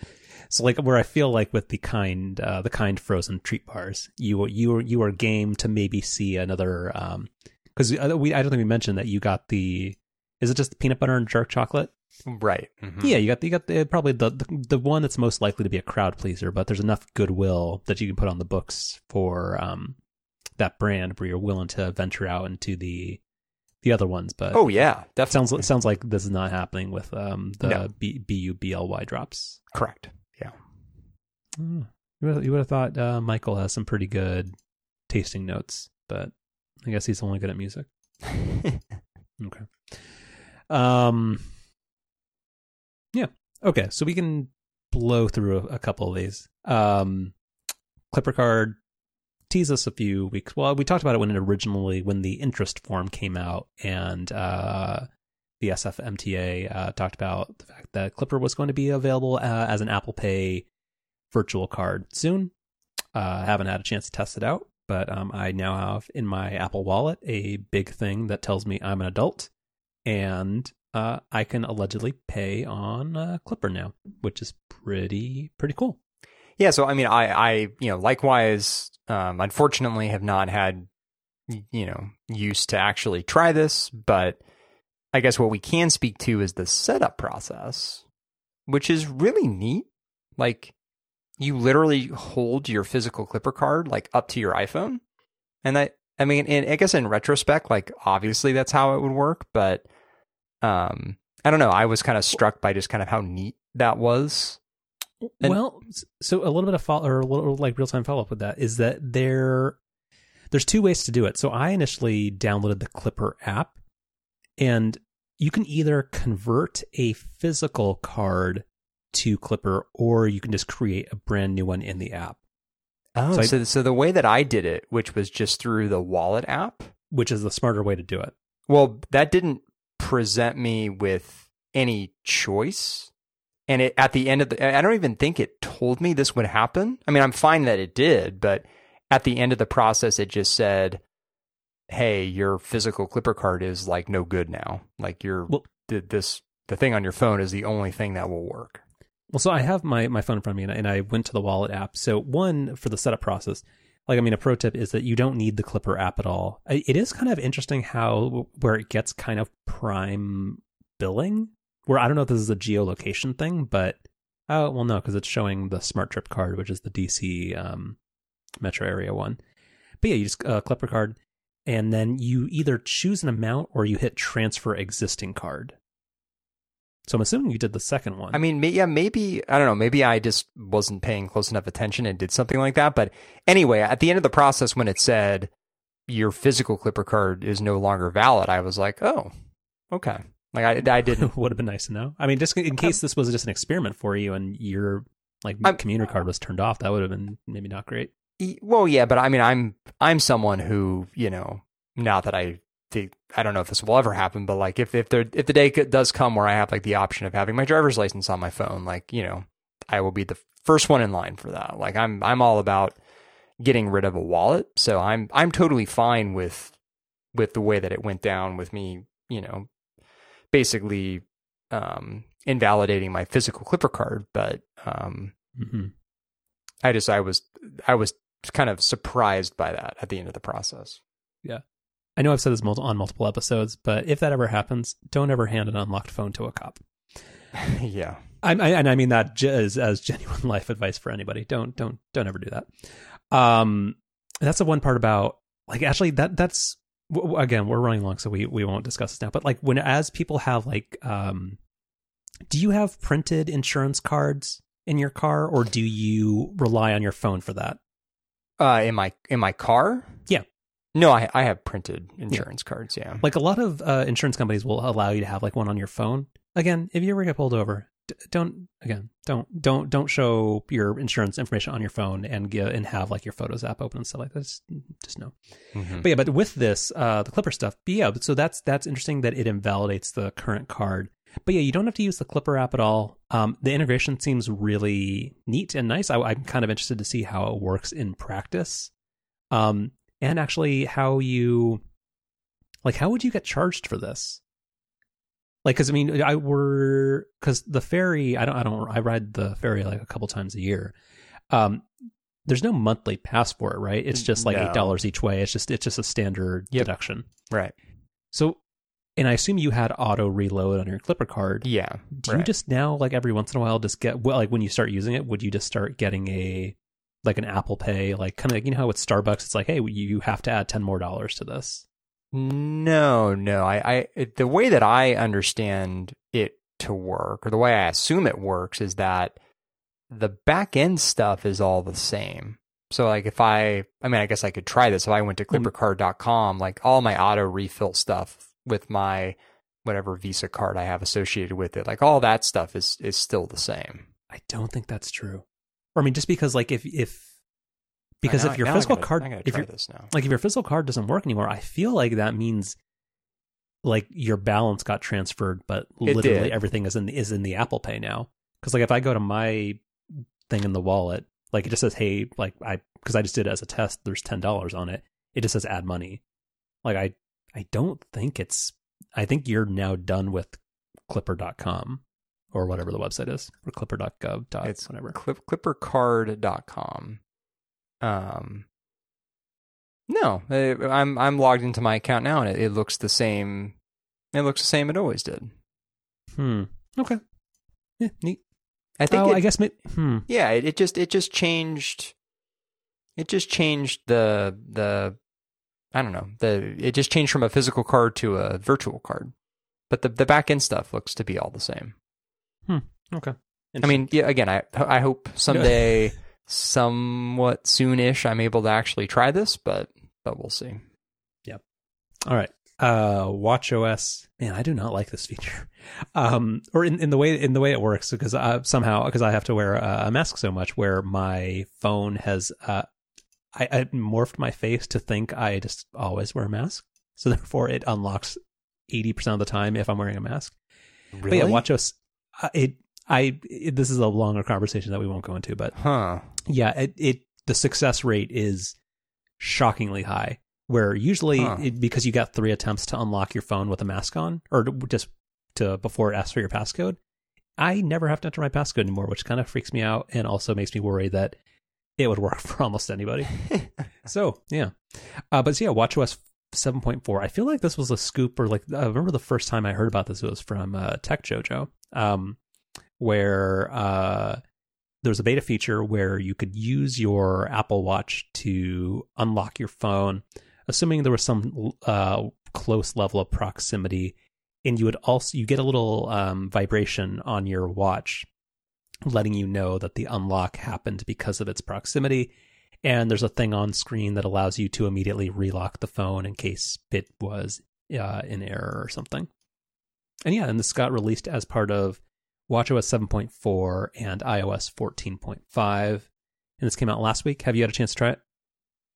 So like where I feel like with the kind uh, the kind frozen treat bars, you you are you are game to maybe see another um because we I don't think we mentioned that you got the is it just the peanut butter and dark chocolate? right. Mhm. Yeah, you got you got the, probably the, the the one that's most likely to be a crowd pleaser, but there's enough goodwill that you can put on the books for um that brand where you're willing to venture out into the the other ones. But Oh yeah, definitely sounds sounds like this is not happening with um the No. B B U B L Y drops. correct. Yeah. Mm. You would, you would have thought uh, Michael has some pretty good tasting notes, but I guess he's only good at music. *laughs* Okay. Um. Yeah. Okay. So we can blow through a, a couple of these. Um, Clipper card teased us a few weeks. Well, we talked about it when it originally when the interest form came out, and uh, the SFMTA uh, talked about the fact that Clipper was going to be available uh, as an Apple Pay virtual card soon. Uh, haven't had a chance to test it out, but um, I now have in my Apple Wallet a big thing that tells me I'm an adult, and uh, I can allegedly pay on uh, Clipper now, which is pretty pretty cool. Yeah, so I mean, I, I, you know, likewise, um, unfortunately, have not had, you know, use to actually try this, but I guess what we can speak to is the setup process, which is really neat. Like, you literally hold your physical clipper card like up to your iPhone, and that, I mean, and I guess in retrospect, like obviously that's how it would work, but, um, I don't know. I was kind of struck by just kind of how neat that was. And- well, so a little bit of follow or a little like real time follow up with that is that there there's two ways to do it. So I initially downloaded the Clipper app, and you can either convert a physical card to Clipper, or you can just create a brand new one in the app, Oh, So so so, the way that I did it, which was just through the wallet app, which is the smarter way to do it. well, that didn't present me with any choice. And it at the end of the, I don't even think it told me this would happen. I mean, I'm fine that it did, but at the end of the process, it just said, "Hey, your physical Clipper card is like no good now. Like your Well- th- this the thing on your phone is the only thing that will work." Well, so I have my my phone in front of me, and I, and I went to the wallet app. So one for the setup process, like I mean, a pro tip is that you don't need the Clipper app at all. It is kind of interesting how where it gets kind of prime billing. Where I don't know if this is a geolocation thing, but oh well, no, because it's showing the SmarTrip card, which is the DC um, metro area one. But yeah, you just uh, Clipper card, and then you either choose an amount or you hit transfer existing card. So I'm assuming you did the second one. I mean, yeah, maybe I don't know. Maybe I just wasn't paying close enough attention and did something like that. But anyway, at the end of the process, when it said your physical Clipper card is no longer valid, I was like, oh, okay. Like I, I didn't. *laughs* would have been nice to know. I mean, just in case this was just an experiment for you and your like I'm- commuter card was turned off, that would have been maybe not great. Well, yeah, but I mean, I'm I'm someone who you know, not that I think I don't know if this will ever happen, but like if if there if the day does come where I have like the option of having my driver's license on my phone, like you know, I will be the first one in line for that. Like I'm I'm all about getting rid of a wallet, so I'm I'm totally fine with with the way that it went down with me, you know, basically um invalidating my physical clipper card, but um hmm I just I was I was kind of surprised by that at the end of the process. Yeah, I know I've said this mul- on multiple episodes, but if that ever happens, don't ever hand an unlocked phone to a cop. *laughs* yeah. I, I and I mean that j- as, as genuine *laughs* life advice for anybody. Don't don't don't ever do that. Um, that's the one part about like actually that that's w- again we're running long, so we we won't discuss this now. But like when as people have like um, do you have printed insurance cards in your car, or do you rely on your phone for that? Uh in my in my car? Yeah. No, I I have printed insurance cards, yeah. Like a lot of uh, insurance companies will allow you to have like one on your phone. Again, if you ever get pulled over, d- don't again don't don't don't show your insurance information on your phone and get and have like your photos app open and stuff like this just no. Mhm. but yeah but with this uh the clipper stuff but yeah so that's that's interesting that it invalidates the current card. But yeah you don't have to use the clipper app at all. Um the integration seems really neat and nice. I, i'm kind of interested to see how it works in practice. Um and actually how you like how would you get charged for this like because i mean i were because the ferry i don't i don't i ride the ferry like a couple times a year um there's no monthly pass for it right it's just like No. eight dollars each way it's just it's just a standard Yep. deduction Right. so and i assume you had auto reload on your clipper card Yeah. do you just now like every once in a while just get well like when you start using it would you just start getting a like an apple pay like kind of like you know how with starbucks it's like hey you have to add 10 more dollars to this No, no. I, I the way that I understand it to work, or the way I assume it works, is that the back end stuff is all the same. So like if I I mean I guess I could try this. If I went to Mm. clippercard.com, like all my auto refill stuff with my whatever Visa card I have associated with it, like all that stuff is is still the same. i don't think that's true or i mean just because like if if because if your physical gotta- card if your like if your physical card doesn't work anymore i feel like that means like your balance got transferred but It literally did. everything is in is in the apple pay now because like if i go to my thing in the wallet like it just says hey like i because i just did it as a test there's $10 on it it just says add money like i i don't think it's i think you're now done with clipper.com or whatever the website is or clipper.gov It's whatever clip, clippercard.com. Um, no, I'm I'm logged into my account now, and it, it looks the same. It looks the same it always did. hmm okay yeah neat I think. oh it- i guess maybe hmm yeah, it, it just it just changed. It just changed the the. I don't know. The it just changed from a physical card to a virtual card, but the the back end stuff looks to be all the same. Hmm. Okay I mean, yeah. Again, I I hope *laughs* someday, somewhat soonish, I'm able to actually try this, but but we'll see. Yep. All right. Uh Watch OS. Man, I do not like this feature. *laughs* Um or in, in the way in the way it works because uh, somehow because I have to wear a, mask so much where my phone has uh I, I morphed my face to think I just always wear a mask. So *laughs* therefore it unlocks 80% of the time if I'm wearing a mask. But yeah, Watch OS uh, it I it, this is a longer conversation that we won't go into, but Huh. yeah, it, it the success rate is shockingly high. Where usually, Huh. it, because you got three attempts to unlock your phone with a mask on, or to- just to before it asks for your passcode, I never have to enter my passcode anymore, which kind of freaks me out and also makes me worry that it would work *laughs* for almost anybody. *laughs* so yeah, uh, but so yeah, WatchOS 7.4. I feel like this was a scoop, or like I remember the first time I heard about this it was from uh, Tech Jojo, um, where uh, there was a beta feature where you could use your Apple Watch to unlock your phone, assuming there was some uh, close level of proximity, and you would also you get a little um, vibration on your watch, letting you know that the unlock happened because of its proximity. And there's a thing on screen that allows you to immediately relock the phone in case it was uh, in error or something. And yeah, and this got released as part of WatchOS 7.4 and iOS 14.5. And this came out last week. Have you had a chance to try it?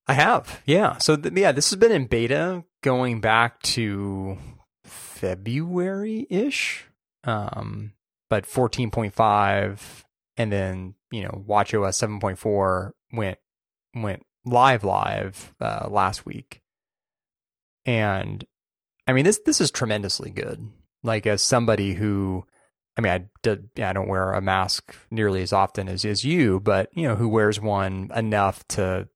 I have. Yeah. So th- yeah, this has been in beta going back to February ish. Um, but 14.5 and then, you know, WatchOS 7.4 went went live live uh, last week. And I mean this this is tremendously good. Like as somebody who I mean, I, did, I don't wear a mask nearly as often as, as you, but you know, who wears one enough to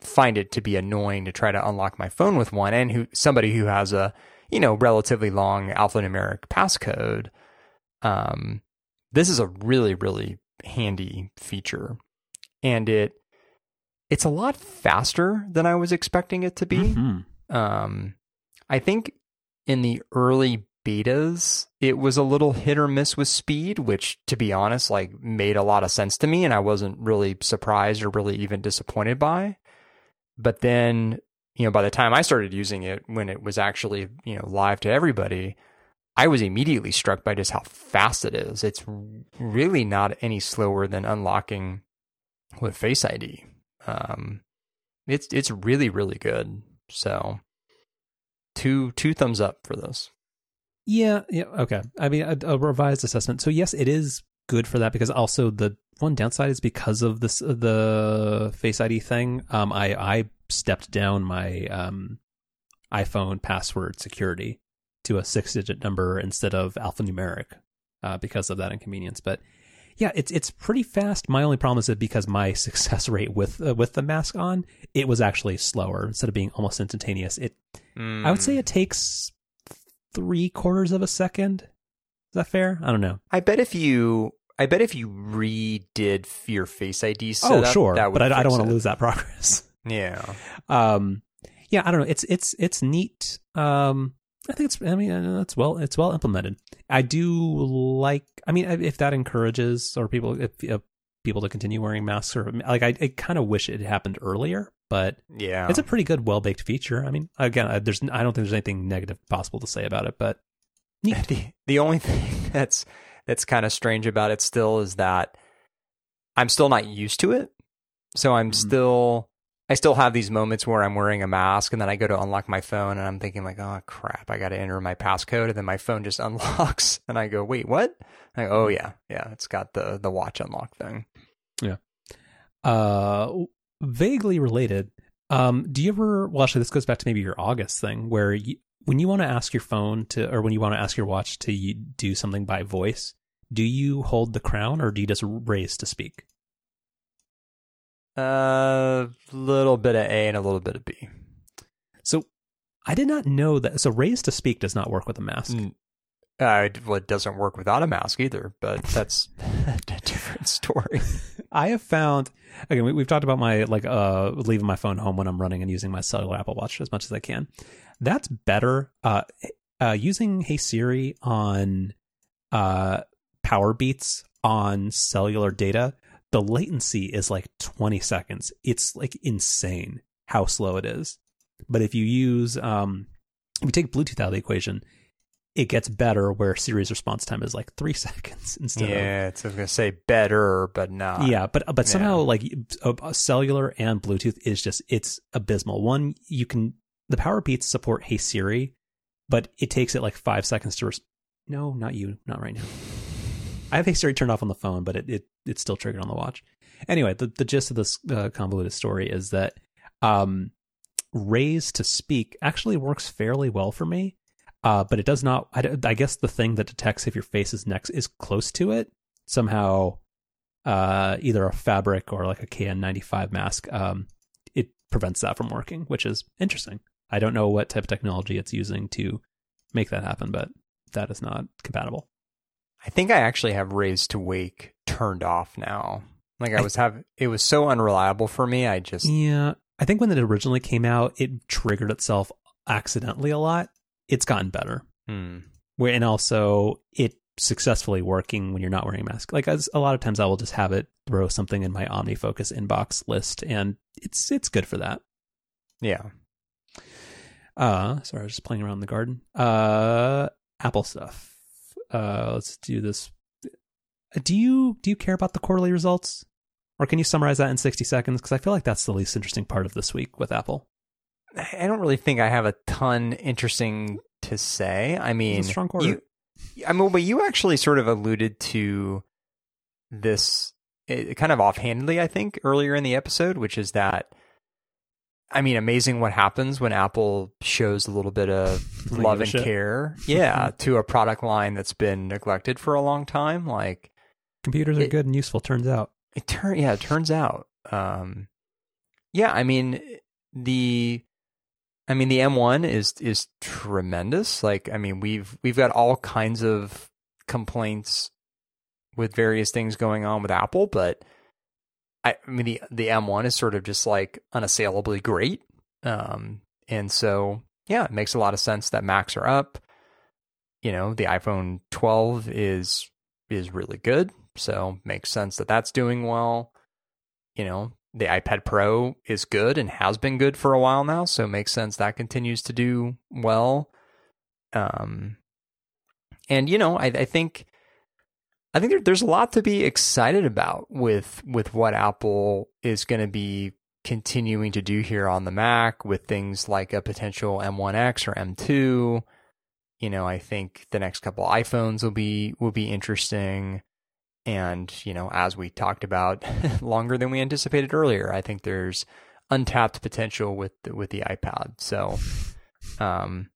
find it to be annoying to try to unlock my phone with one, and who somebody who has a you know relatively long alphanumeric passcode. Um, this is a really really handy feature, and it it's a lot faster than I was expecting it to be. Mhm. Um, I think in the early betas, it was a little hit or miss with speed, which, to be honest, like made a lot of sense to me, and I wasn't really surprised or really even disappointed by. But then, you know, by the time I started using it, when it was actually you know live to everybody, I was immediately struck by just how fast it is. It's really not any slower than unlocking with Face ID. Um, it's it's really really good. So two two thumbs up for this. Yeah, yeah, okay. I mean, a, a revised assessment. So yes, it is good for that because also the one downside is because of this the Face ID thing. Um, I I stepped down my um iPhone password security to a six digit number instead of alphanumeric uh, because of that inconvenience. But yeah, it's it's pretty fast. My only problem is that because my *laughs* success rate with uh, with the mask on, it was actually slower instead of being almost instantaneous. It mm. I would say it takes three quarters of a second. Is that fair? I don't know. I bet if you I bet if you redid your Face ID oh, setup, oh sure, but I, I don't want to lose that *laughs* progress. Yeah. Um. Yeah, I don't know. It's it's it's neat. Um. I think it's. I mean, it's well. It's well implemented. I do like. I mean, if that encourages or people, if uh, people to continue wearing masks, or like, I, I kind of wish it happened earlier. But yeah, it's a pretty good, well baked feature. I mean, again, there's. I don't think there's anything negative possible to say about it. But *laughs* neat. the the only thing *laughs* that's that's kind of strange about it still is that I'm still not used to it. So I'm mm-hmm. still I still have these moments where I'm wearing a mask and then I go to unlock my phone and I'm thinking like, oh crap, I got to enter my passcode and then my phone just *laughs* unlocks and I go, wait, what? I go, oh yeah, yeah, it's got the the watch unlock thing. Yeah. Uh, vaguely related. Um, do you ever? Well, actually, this goes back to maybe your August thing, where you, when you want to ask your phone to, or when you want to ask your watch to do something by voice, do you hold the crown or do you just raise to speak? A uh, little bit of A and a little bit of B. So I did not know that. So raise to speak does not work with a mask. Uh, well, it doesn't work without a mask either, but that's *laughs* a different story. *laughs* I have found again. We, have talked about my like uh leaving my phone home when I'm running and using my cellular Apple Watch as much as I can. That's better. Uh, uh using Hey Siri on uh Powerbeats on cellular data the latency is like 20 seconds. It's like insane how slow it is. But if you use, um, if you take Bluetooth out of the equation, it gets better where Siri's response time is like three *laughs* seconds instead yeah, of. Yeah, it's going to say better, but not. Yeah, but but somehow yeah. like cellular and Bluetooth is just it's abysmal. One, you can the Powerbeats support Hey Siri, but it takes it like five seconds to. Res- no, not you, not right now. I have Hey Siri turned off on the phone, but it, it it's still triggered on the watch. Anyway, the, the gist of this uh, convoluted story is that um, raise to speak actually works fairly well for me, uh, but it does not. I, I, guess the thing that detects if your face is next is close to it somehow. Uh, either a fabric or like a KN95 mask, um, it prevents that from working, which is interesting. I don't know what type of technology it's using to make that happen, but that is not compatible. I think I actually have raise to wake turned off now. Like I was have it was so unreliable for me. I just yeah. I think when it originally came out, it triggered itself accidentally a lot. It's gotten better. Hmm. And also it successfully working when you're not wearing a mask. Like as a lot of times, I will just have it throw something in my OmniFocus inbox list, and it's it's good for that. Yeah. Uh, sorry, I was just playing around in the garden. Uh, Apple stuff uh, let's do this. Do you do you care about the quarterly results, or can you summarize that in sixty seconds? Because I feel like that's the least interesting part of this week with Apple. I don't really think I have a ton interesting to say. I mean, strong quarter. You, I mean, but you actually sort of alluded to this eh, kind of offhandedly, I think, earlier in the episode, which is that I mean, amazing what happens when Apple shows a little bit of love and care, *laughs* yeah, to a product line that's been neglected for a long time. Like computers are good and useful. Turns out, it turn yeah, it turns out. Um, yeah, I mean the, I mean the M1 is is tremendous. Like, I mean we've we've got all kinds of complaints with various things going on with Apple, but I, I mean the the M1 is sort of just like unassailably great. Um, and so yeah, it makes a lot of sense that Macs are up. You know, the iPhone 12 is is really good, so makes sense that that's doing well. You know, the iPad Pro is good and has been good for a while now, so it makes sense that continues to do well. Um, and you know, I, I think I think there, there's a lot to be excited about with with what Apple is going to be continuing to do here on the Mac with things like a potential M1X or M2. You know, I think the next couple iPhones will be will be interesting. And, you know, as we talked about *laughs* longer than we anticipated earlier, I think there's untapped potential with the, with the iPad. So, um,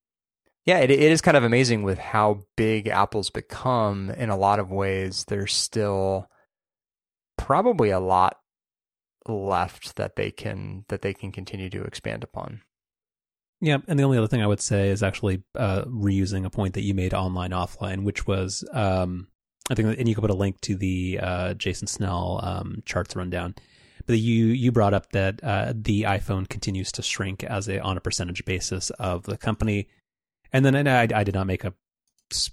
yeah, it, it is kind of amazing with how big Apple's become in a lot of ways. There's still probably a lot left that they can that they can continue to expand upon. Yeah, and the only other thing I would say is actually uh, reusing a point that you made online offline, which was um, I think, and you can put a link to the uh, Jason Snell um, charts rundown. But you you brought up that uh, the iPhone continues to shrink as a on a percentage basis of the company, and then and I, I did not make a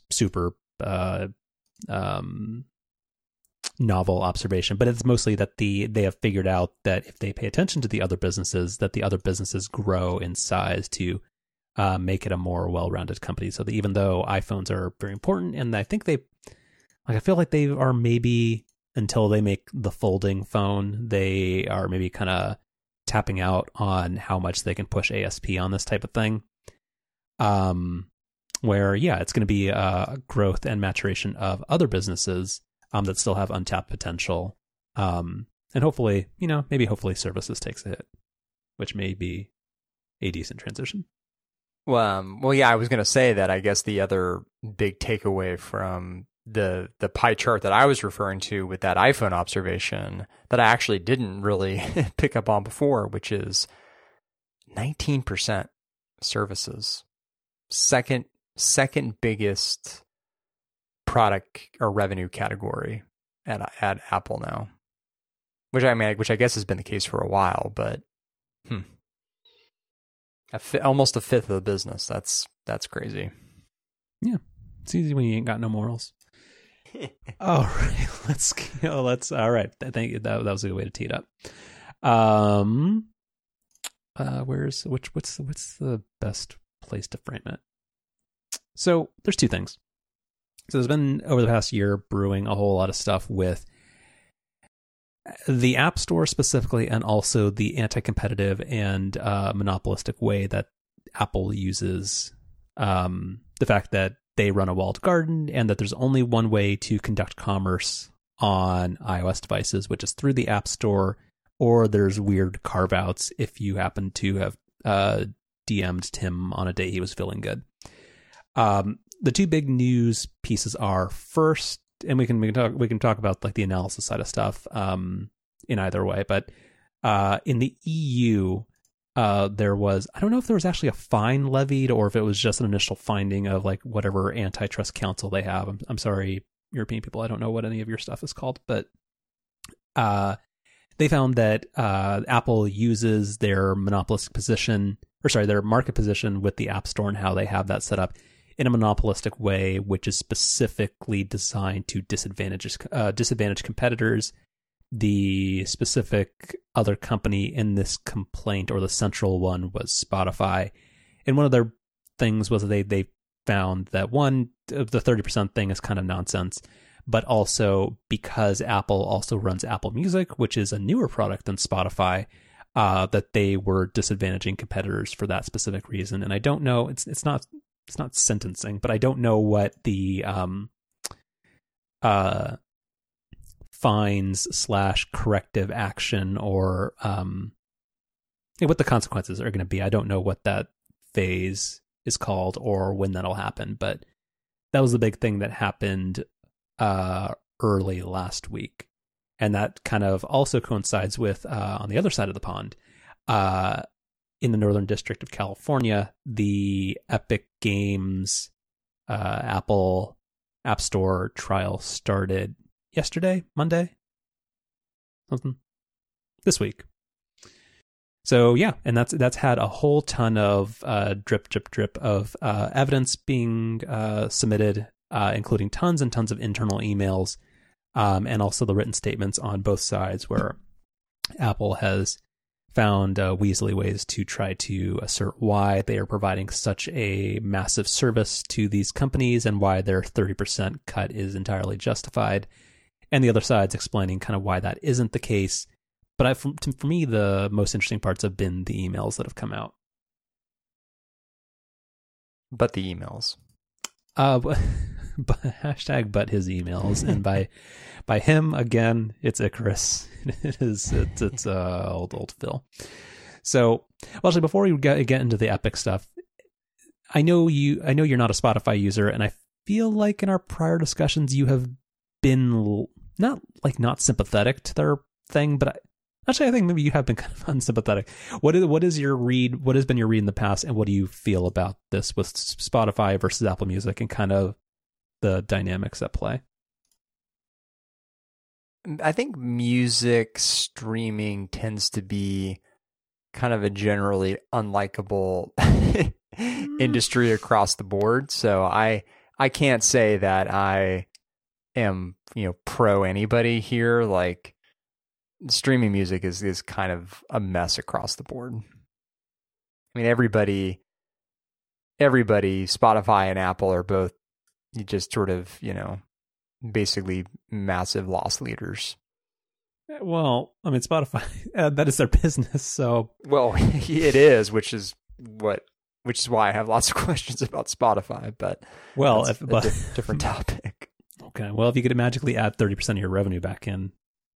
super uh, um, novel observation, but it's mostly that the they have figured out that if they pay attention to the other businesses, that the other businesses grow in size to uh, make it a more well-rounded company. So that even though iPhones are very important, and I think they like I feel like they are maybe until they make the folding phone, they are maybe kind of tapping out on how much they can push ASP on this type of thing. Um, where yeah, it's going to be a growth and maturation of other businesses um, that still have untapped potential. Um, and hopefully, you know, maybe hopefully services takes a hit, which may be a decent transition. Well, um, well, yeah, I was going to say that. I guess the other big takeaway from the the pie chart that I was referring to with that iPhone observation that I actually didn't really *laughs* pick up on before, which is 19% services. Second second biggest product or revenue category at at Apple now. Which I mean which I guess has been the case for a while, but hmm. A fi- almost a fifth of the business. That's that's crazy. Yeah. It's easy when you ain't got no morals. *laughs* all right, *laughs* let's go. Let's all right. I think that that was a good way to tee it up. Um, uh, where's which? What's what's the best place to frame it? So there's two things. So there's been over the past year brewing a whole lot of stuff with the App Store specifically, and also the anti-competitive and uh, monopolistic way that Apple uses um, the fact that they run a walled garden and that there's only one way to conduct commerce on iOS devices, which is through the App Store, or there's weird carve outs if you happen to have uh, DM'd Tim on a day he was feeling good. Um, the two big news pieces are first, and we can we can talk we can talk about like the analysis side of stuff um, in either way, but uh, in the EU, uh, there was I don't know if there was actually a fine levied or if it was just an initial finding of like whatever antitrust council they have. I'm, I'm sorry, European people, I don't know what any of your stuff is called, but uh, they found that uh, Apple uses their monopolistic position, or sorry, their market position with the App Store and how they have that set up in a monopolistic way, which is specifically designed to disadvantage uh, disadvantage competitors the specific other company in this complaint or the central one was Spotify. And one of their things was they they found that one the 30% thing is kind of nonsense, but also because Apple also runs Apple Music, which is a newer product than Spotify, uh, that they were disadvantaging competitors for that specific reason. And I don't know it's it's not it's not sentencing, but I don't know what the um uh fines slash corrective action or um, what the consequences are going to be. I don't know what that phase is called or when that'll happen, but that was the big thing that happened uh, early last week. And that kind of also coincides with uh, on the other side of the pond. Uh, in the Northern District of California, the Epic Games uh, Apple App Store trial started yesterday, Monday, something this week. So yeah, and that's that's had a whole ton of uh, drip, drip, drip of uh, evidence being uh, submitted, uh, including tons and tons of internal emails, um, and also the written statements on both sides, where Apple has found uh, Weasley ways to try to assert why they are providing such a massive service to these companies and why their 30% cut is entirely justified. And the other side's explaining kind of why that isn't the case. But I, for, for me, the most interesting parts have been the emails that have come out. But the emails. Uh, but, *laughs* but hashtag but his emails, and by *laughs* by him again, it's Icarus. *laughs* it is it's, it's uh, old old Phil. So, well, actually, before we get get into the epic stuff, I know you. I know you're not a Spotify user, and I feel like in our prior discussions you have been not like not sympathetic to their thing, but I, actually I think maybe you have been *laughs* kind of unsympathetic. What is what is your read? What has been your read in the past, and what do you feel about this with Spotify versus Apple Music and kind of the dynamics at play? I think music streaming tends to be kind of a generally unlikable *laughs* mm. industry across the board. So I I can't say that I am, you know, pro anybody here. Like streaming music is is kind of a mess across the board. I mean everybody everybody, Spotify and Apple are both just sort of, you know, basically massive loss leaders. Well, I mean, Spotify *laughs* uh, that is their business, so well, *laughs* it is, which is what, which is why I have lots of *laughs* questions about Spotify. But well, if, but, different topic. Okay, well, if you could magically add thirty percent of your revenue back in,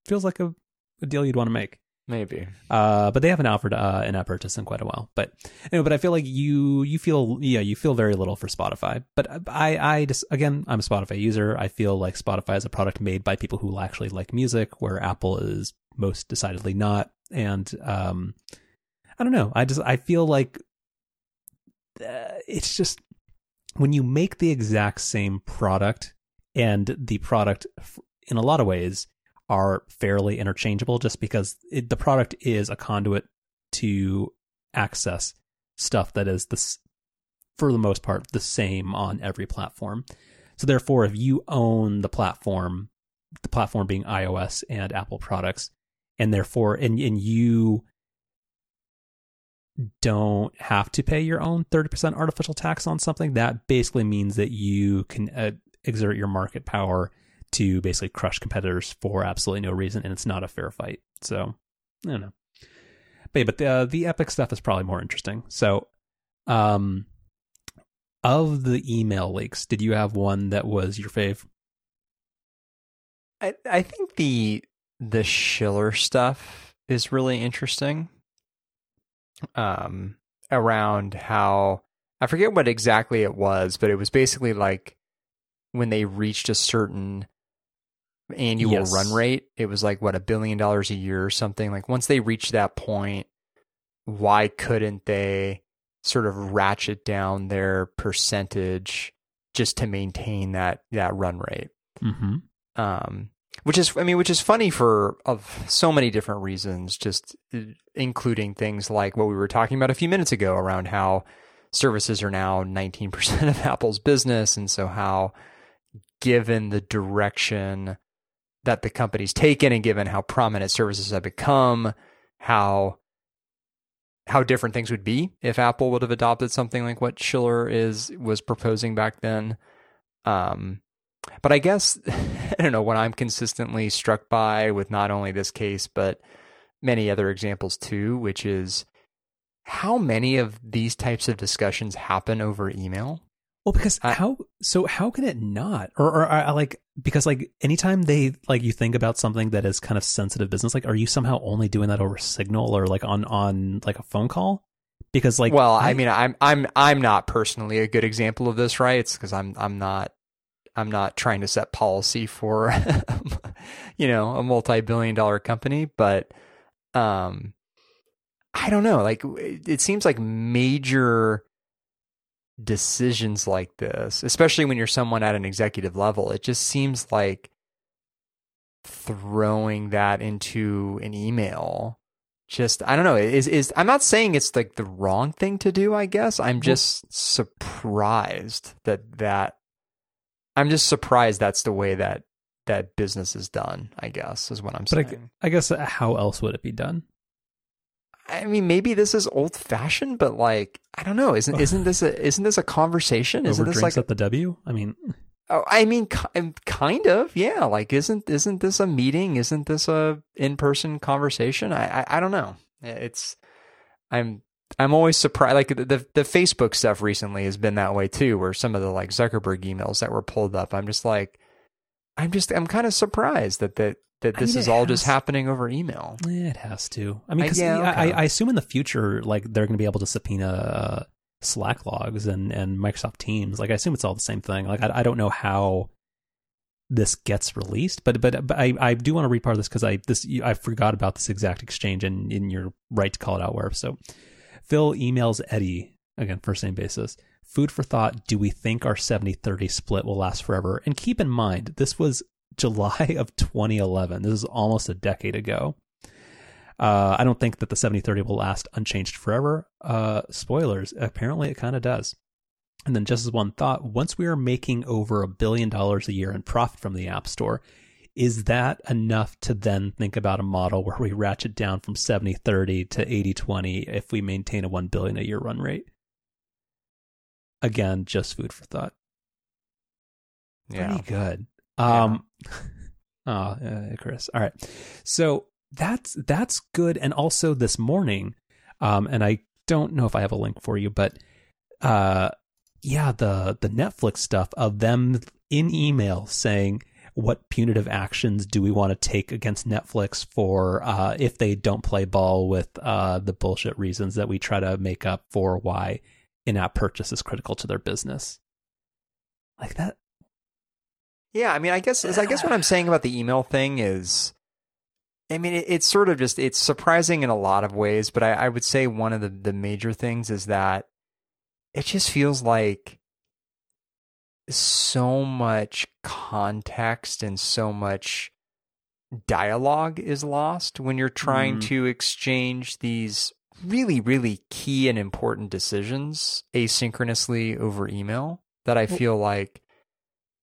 feels like a, a deal you'd want to make. Maybe. Uh, but they haven't offered uh, an app purchase in quite a while. But anyway, but I feel like you you feel yeah you feel very little for Spotify. But I I just again I'm a Spotify user. I feel like Spotify is a product made by people who actually like music, where Apple is most decidedly not. And um, I don't know. I just I feel like uh, it's just when you make the exact same product and the product in a lot of ways are fairly interchangeable just because it, the product is a conduit to access stuff that is the for the most part the same on every platform. So therefore if you own the platform, the platform being iOS and Apple products and therefore and and you don't have to pay your own 30% artificial tax on something that basically means that you can uh, exert your market power to basically crush competitors for absolutely no reason, and it's not a fair fight. So I don't know. But, yeah, but the uh, the epic stuff is probably more interesting. So, um, of the email leaks, did you have one that was your fave? I I think the the Schiller stuff is really interesting. Um, around how I forget what exactly it was, but it was basically like when they reached a certain annual yes. run rate. It was like what a billion dollars a year or something. Like once they reached that point, why couldn't they sort of ratchet down their percentage just to maintain that that run rate? Mm-hmm. Um, which is, I mean, which is funny for of so many different reasons. Just uh, including things like what we were talking about a few minutes ago around how services are now 19% *laughs* of Apple's business, and so how given the direction that the company's taken and given how prominent services have become, how how different things would be if Apple would have adopted something like what Schiller is was proposing back then. Um, but I guess *laughs* I don't know what I'm consistently struck by with not only this case but many other examples too, which is how many of these types of discussions happen over email. Well, because I, how so? How can it not? Or, or I like because like anytime they like you think about something that is kind of sensitive business, like are you somehow only doing that over Signal or like on on like a phone call? Because like, well, I, I mean, I'm I'm I'm not personally a good example of this, right? It's because I'm I'm not I'm not trying to set policy for *laughs* you know a multi-billion dollar company, but um, I don't know. Like, it seems like major decisions like this, especially when you're someone at an executive level, it just seems like throwing that into an email just I don't know is is I'm not saying it's like the wrong thing to do I guess. I'm just surprised that that I'm just surprised that's the way that that business is done I guess is what I'm but saying. I, I guess uh, how else would it be done I mean, maybe this is old fashioned, but like, I don't know. Isn't isn't this a isn't this a conversation? Isn't Over this like? at the W? I mean, *laughs* Oh, I mean, ki- um, kind of, yeah. Like, isn't isn't this a meeting? Isn't this a in person conversation? I, I I don't know. It's I'm I'm always surprised. Like the, the the Facebook stuff recently has been that way too, where some of the like Zuckerberg emails that were pulled up, I'm just like, I'm just I'm kind of surprised that that that I this mean, is all just happening over email. it has to. I mean, 'cause yeah, I, okay. I, I assume in the future, like they're going to be able to subpoena uh, Slack logs and and Microsoft Teams. Like I assume it's all the same thing. Like I, I don't know how this gets released, but but but I, I do want to read part of this because I this I forgot about this exact exchange and in your right to call it out where. So Phil emails Eddie again first name basis. Food for thought. Do we think our 70-30 split will last forever? And keep in mind, this was July *laughs* of 2011. This is almost a decade ago. Uh, I don't think that the 70-30 will last unchanged forever. Uh, spoilers. Apparently, it kind of does. And then, just as one thought, once we are making over a billion dollars a year in profit from the App Store, is that enough to then think about a model where we ratchet down from 70-30 to 80-20 if we maintain a 1 billion a year run rate? Again, just food for thought. Yeah. Pretty good. Um, oh, *laughs* uh, Chris. All right. So that's that's good. And also this morning, um, and I don't know if I have a link for you, but uh, yeah, the the Netflix stuff of them in email saying what punitive actions do we want to take against Netflix for uh, if they don't play ball with uh, the bullshit reasons that we try to make up for why in-app purchase is critical to their business. Like that Yeah, I mean, I guess I guess what I'm saying about the email thing is, I mean, it, it's sort of just it's surprising in a lot of ways, but I, I would say one of the the major things is that it just feels like so much context and so much dialogue is lost when you're trying Mhm. to exchange these really really key and important decisions asynchronously over email that I feel like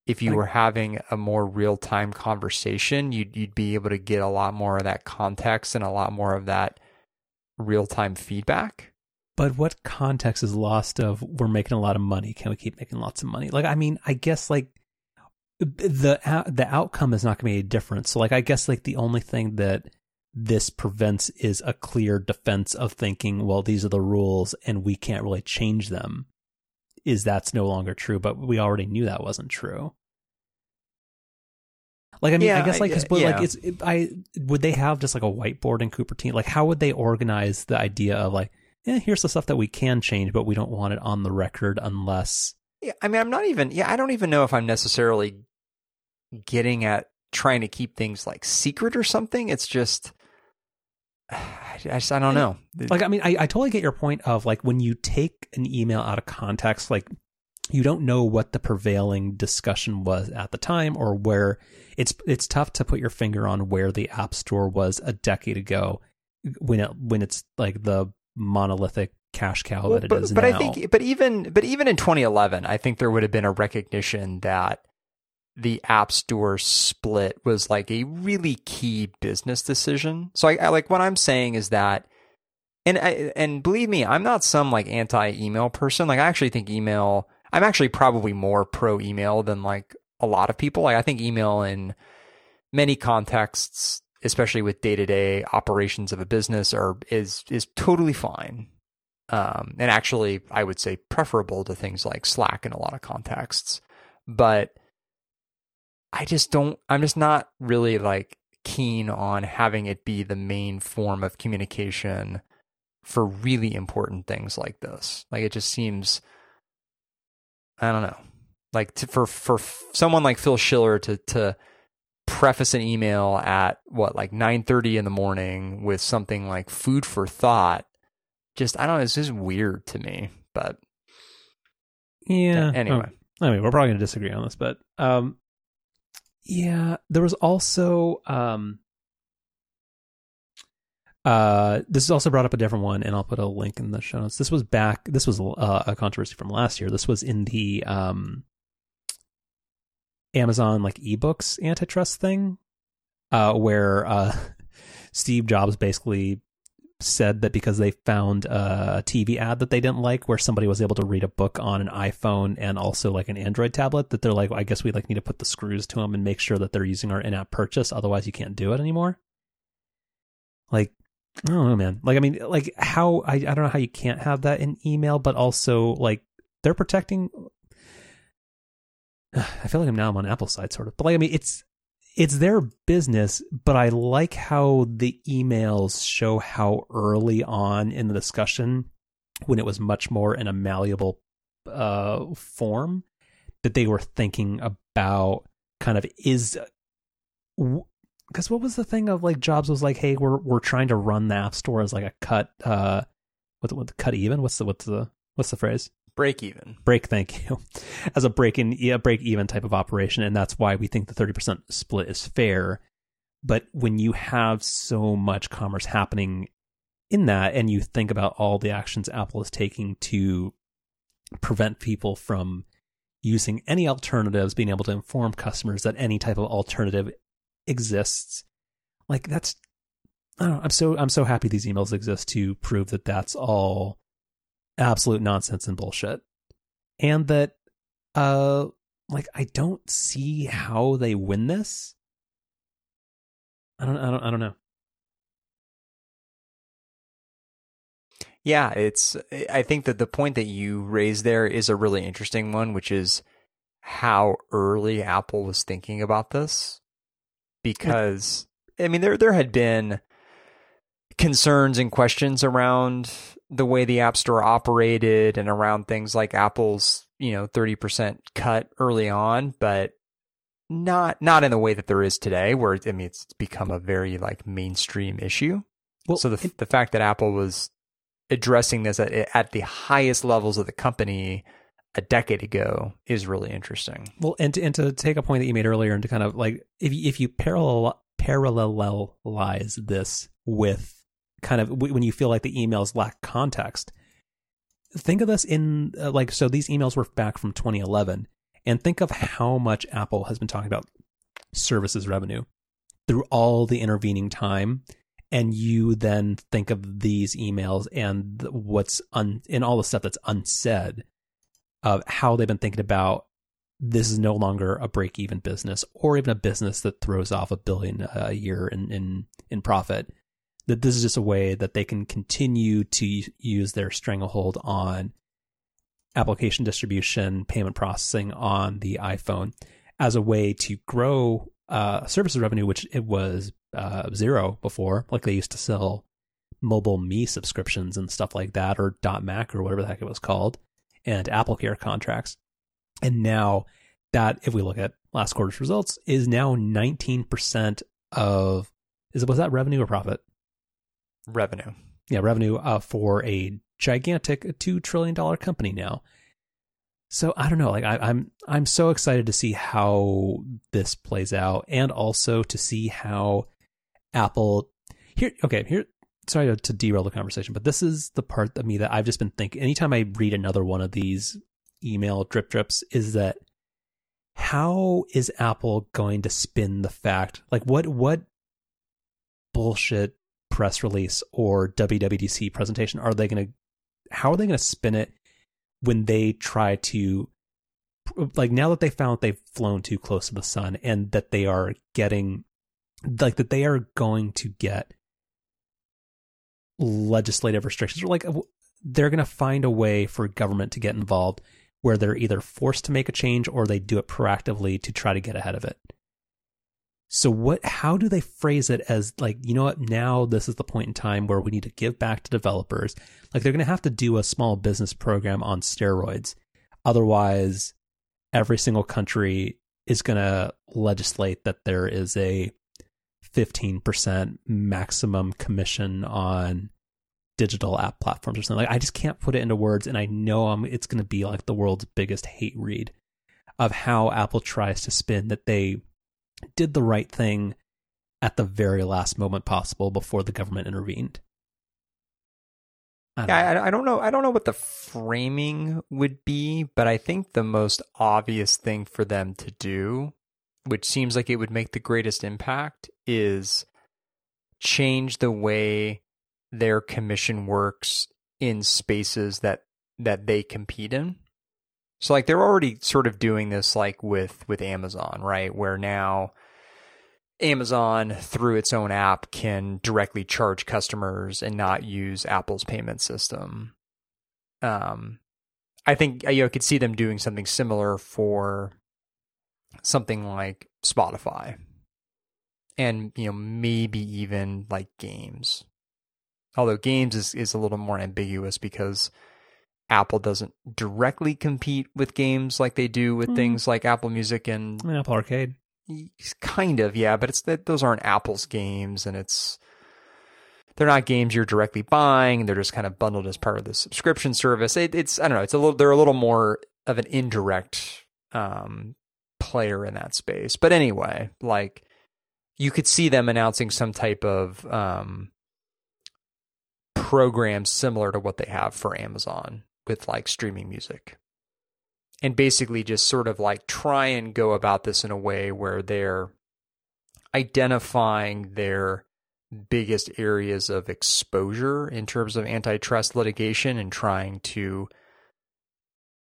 if you were having a more real time conversation, you'd you'd be able to get a lot more of that context and a lot more of that real time feedback. But what context is lost of we're making a lot of money? Can we keep making lots of money? Like, I mean, I guess like the the outcome is not going to be any different. So, like, I guess like the only thing that this prevents is a clear defense of thinking, well, these are the rules and we can't really change them. Is that's no longer true? But we already knew that wasn't true. Like I mean, I guess like, 'cause- but yeah. like it's it, I would they have just like a whiteboard in Cupertino? Like how would they organize the idea of like, yeah, here's the stuff that we can change, but we don't want it on the record unless Yeah, I mean, I'm not even. Yeah, I don't even know if I'm necessarily getting at trying to keep things like secret or something. It's just, I just, I don't know. like I mean I, I totally get your point of like when you take an email out of context, like you don't know what the prevailing discussion was at the time or where it's it's tough to put your finger on where the app store was a decade ago when it when it's like the monolithic cash cow Well, that it but, is but now. I think, but even, but even in 2011, I think there would have been a recognition that the App Store split was like a really key business decision. So I, I like what I'm saying is that, and I, and believe me, I'm not some like anti-email person. Like I actually think email. I'm actually probably more pro email than like a lot of people. Like I think email in many contexts, especially with day-to-day operations of a business, are is is totally fine um, and actually I would say preferable to things like Slack in a lot of contexts. But I just don't. I'm just not really like keen on having it be the main form of communication for really important things like this. Like it just seems. I don't know. Like to, for for someone like Phil Schiller to to preface an email at what like 9:30 in the morning with something like food for thought just I don't know, it's just weird to me. But yeah. anyway. Oh, anyway, we're probably going to disagree on this, but um, yeah, there was also um, uh, this is also brought up a different one, and I'll put a link in the show notes. This was back. This was uh, a controversy from last year. This was in the um, Amazon like ebooks antitrust thing, uh, where uh, *laughs* Steve Jobs basically said that because they found a TV ad that they didn't like, where somebody was able to read a book on an iPhone and also like an Android tablet, that they're like, I guess we like need to put the screws to them and make sure that they're using our in-app purchase. Otherwise, you can't do it anymore. Like, I don't know, man. Like, I mean, like how I I don't know how you can't have that in email, but also like they're protecting. *sighs* I feel like I'm now I'm on Apple side sort of, but like I mean, it's it's their business, but I like how the emails show how early on in the discussion, when it was much more in a malleable uh, form, that they were thinking about kind of is because what was the thing of like Jobs was like, hey, we're we're trying to run the App Store as like a cut, uh, what what cut even? What's the what's the what's the phrase? Break even. break thank you *laughs* as a break in yeah, break even type of operation and that's why we think the 30% split is fair but when you have so much commerce happening in that and you think about all the actions apple is taking to prevent people from using any alternatives being able to inform customers that any type of alternative exists like that's I don't know, I'm so I'm so happy these emails exist to prove that that's all absolute nonsense and bullshit. And that uh like I don't see how they win this. I don't I don't I don't know. Yeah, it's I think that the point that you raised there is a really interesting one, which is how early Apple was thinking about this. Because I mean there there had been concerns and questions around the way the App Store operated and around things like Apple's, you know, 30% cut early on, but not not in the way that there is today where I mean it's become a very like mainstream issue. Well, so the it, the fact that Apple was addressing this at at the highest levels of the company a decade ago is really interesting. Well, and to, and to take a point that you made earlier and to kind of like if if you parallel parallelize this with kind of when you feel like the emails lack context. Think of this in uh, like so these emails were back from 2011 and think of how much Apple has been talking about services revenue through all the intervening time and you then think of these emails and what's un and all the stuff that's unsaid of how they've been thinking about this is no longer a break even business or even a business that throws off a billion a year in in in profit that this is just a way that they can continue to use their stranglehold on application distribution, payment processing on the iPhone as a way to grow uh, services revenue, which it was uh, zero before. Like they used to sell MobileMe subscriptions and stuff like that, or dot .Mac or whatever the heck it was called, and Apple Care contracts. And now that, if we look at last quarter's results, is now 19% of is was that revenue or profit? Revenue. Yeah, revenue uh, for a gigantic two trillion dollar company now. So I don't know. Like I, I'm I'm so excited to see how this plays out, and also to see how Apple here. Okay, here. Sorry to, to derail the conversation, but this is the part of me that I've just been thinking. Anytime I read another one of these email drip drips, is that how is Apple going to spin the fact? Like what what bullshit press release or WWDC presentation are they going to how are they going to spin it when they try to like now that they found they've flown too close to the sun and that they are getting like that they are going to get legislative restrictions or like they're going to find a way for government to get involved where they're either forced to make a change or they do it proactively to try to get ahead of it so what how do they phrase it as like, you know what, now this is the point in time where we need to give back to developers. Like they're going to have to do a small business program on steroids. Otherwise, every single country is going to legislate that there is a 15% maximum commission on digital app platforms or something. Like I just can't put it into words and I know I'm it's going to be like the world's biggest hate read of how Apple tries to spin that they did the right thing at the very last moment possible before the government intervened. I yeah, I, I, don't know. I don't know what the framing would be, but I think the most obvious thing for them to do, which seems like it would make the greatest impact, is change the way their commission works in spaces that that they compete in. So like they're already sort of doing this like with with Amazon, right? Where now Amazon through its own app can directly charge customers and not use Apple's payment system. Um I think you know, I could see them doing something similar for something like Spotify. And you know maybe even like games. Although games is is a little more ambiguous because Apple doesn't directly compete with games like they do with Mm. things like Apple Music and Apple Arcade. kind of yeah, but it's that those aren't Apple's games and it's they're not games you're directly buying. They're just kind of bundled as part of the subscription service. It, it's I don't know. It's a little they're a little more of an indirect um, player in that space. But anyway, like you could see them announcing some type of um, program similar to what they have for Amazon with like streaming music. And basically just sort of like try and go about this in a way where they're identifying their biggest areas of exposure in terms of antitrust litigation and trying to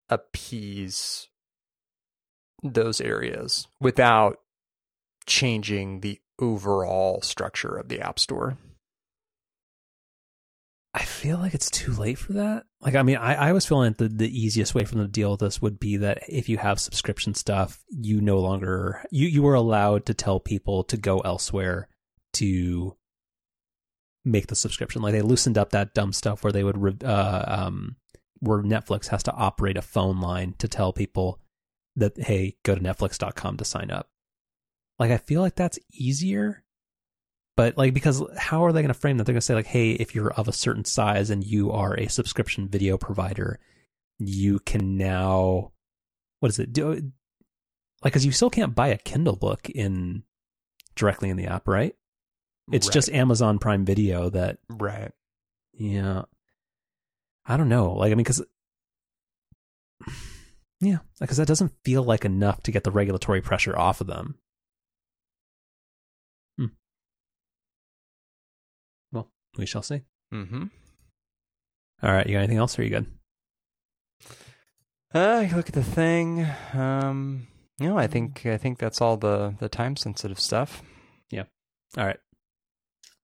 appease those areas without changing the overall structure of the App Store. I feel like it's too late for that. Like, I mean, I, I was feeling that the, the easiest way from the deal with this would be that if you have subscription stuff, you no longer you you were allowed to tell people to go elsewhere to make the subscription. Like they loosened up that dumb stuff where they would re- uh, um where Netflix has to operate a phone line to tell people that hey, go to netflix.com to sign up. Like I feel like that's easier but like because how are they going to frame that? They're going to say like hey if you're of a certain size and you are a subscription video provider you can now what is it? Do like because you still can't buy a kindle book in directly in the app right? It's Right. just amazon prime video that right. yeah. I don't know. Like i mean because *sighs* yeah because that doesn't feel like enough to get the regulatory pressure off of them hmm. well we shall see Mm-hmm. All right, you got anything else? Or are you good? Uh, you look at the thing. Um, you know, I think I think that's all the the time sensitive stuff. Yeah. All right.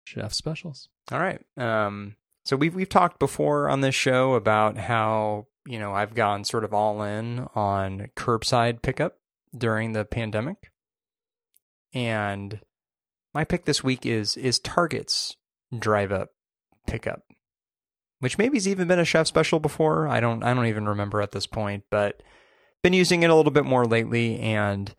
Chef specials. All right. Um, so we've we've talked before on this show about how you know I've gone sort of all in on curbside pickup during the pandemic, and my pick this week is is Target's drive up pickup, which maybe has even been a chef special before. I don't I don't even remember at this point, but been using it a little bit more lately, and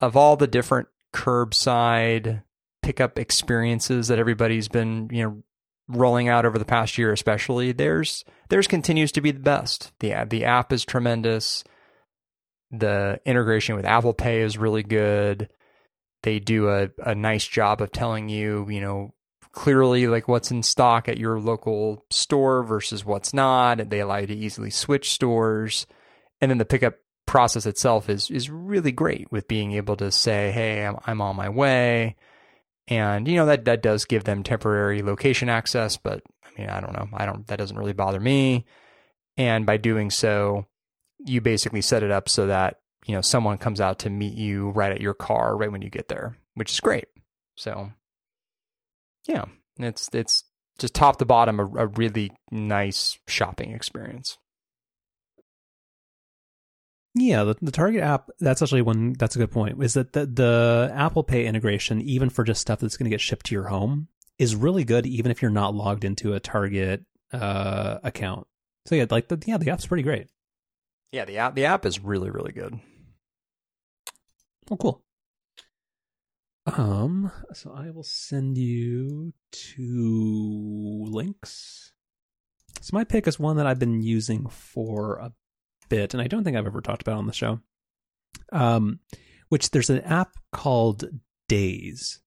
of all the different curbside pickup experiences that everybody's been you know rolling out over the past year especially theirs theirs continues to be the best. The the app is tremendous. The integration with apple pay is really good. They do a, a nice job of telling you you know clearly like what's in stock at your local store versus what's not they allow you to easily switch stores. And then the pickup process itself is is really great with being able to say hey i'm, I'm on my way. And you know that that does give them temporary location access but i mean i don't know. I don't that doesn't really bother me. And by doing so you basically set it up so that you know someone comes out to meet you right at your car right when you get there which is great. So yeah it's it's just top to bottom a, a really nice shopping experience Yeah, the, the Target app, that's actually one, that's a good point, is that the, the Apple Pay integration, even for just stuff that's going to get shipped to your home, is really good, even if you're not logged into a Target uh, account. So yeah, like the, yeah, the app's pretty great. yeah the app the app is really really good Oh, cool. Um, so I will send you two links. So my pick is one that I've been using for a bit, and I don't think I've ever talked about on the show. Um, which there's an app called Days,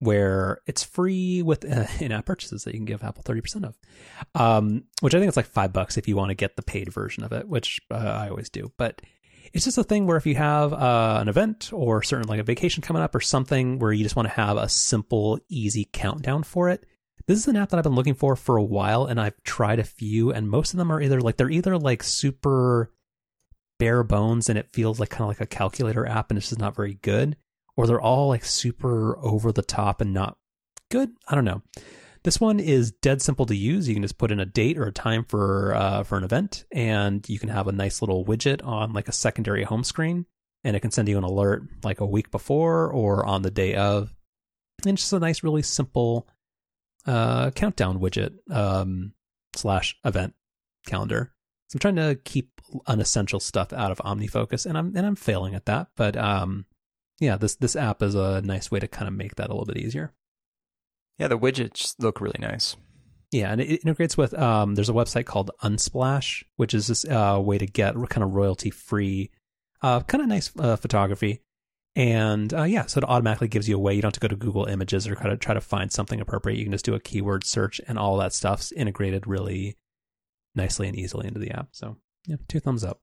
where it's free with uh, *laughs* in-app purchases that you can give Apple thirty percent of. Um, which I think it's like five bucks if you want to get the paid version of it, which uh, I always do. But it's just a thing where if you have uh, an event or certain like a vacation coming up or something where you just want to have a simple, easy countdown for it, This is an app that I've been looking for for a while, and I've tried a few, and most of them are either like they're either like super bare bones, and it feels like kind of like a calculator app, and it's just not very good, or they're all like super over the top and not good. I don't know. This one is dead simple to use. You can just put in a date or a time for uh, for an event, and you can have a nice little widget on like a secondary home screen, and it can send you an alert like a week before or on the day of. And just a nice, really simple uh, countdown widget um, slash event calendar. So I'm trying to keep unessential stuff out of OmniFocus, and I'm and I'm failing at that. But um, yeah, this this app is a nice way to kind of make that a little bit easier. Yeah, the widgets look really nice. Yeah, and it integrates with um, there's a website called Unsplash, which is this uh, way to get kind of royalty free, uh, kind of nice uh, photography. And uh, yeah, so it automatically gives you a way. You don't have to go to Google Images or try to try to find something appropriate. You can just do a keyword search, and all that stuff's integrated really nicely and easily into the app. So yeah, two thumbs up.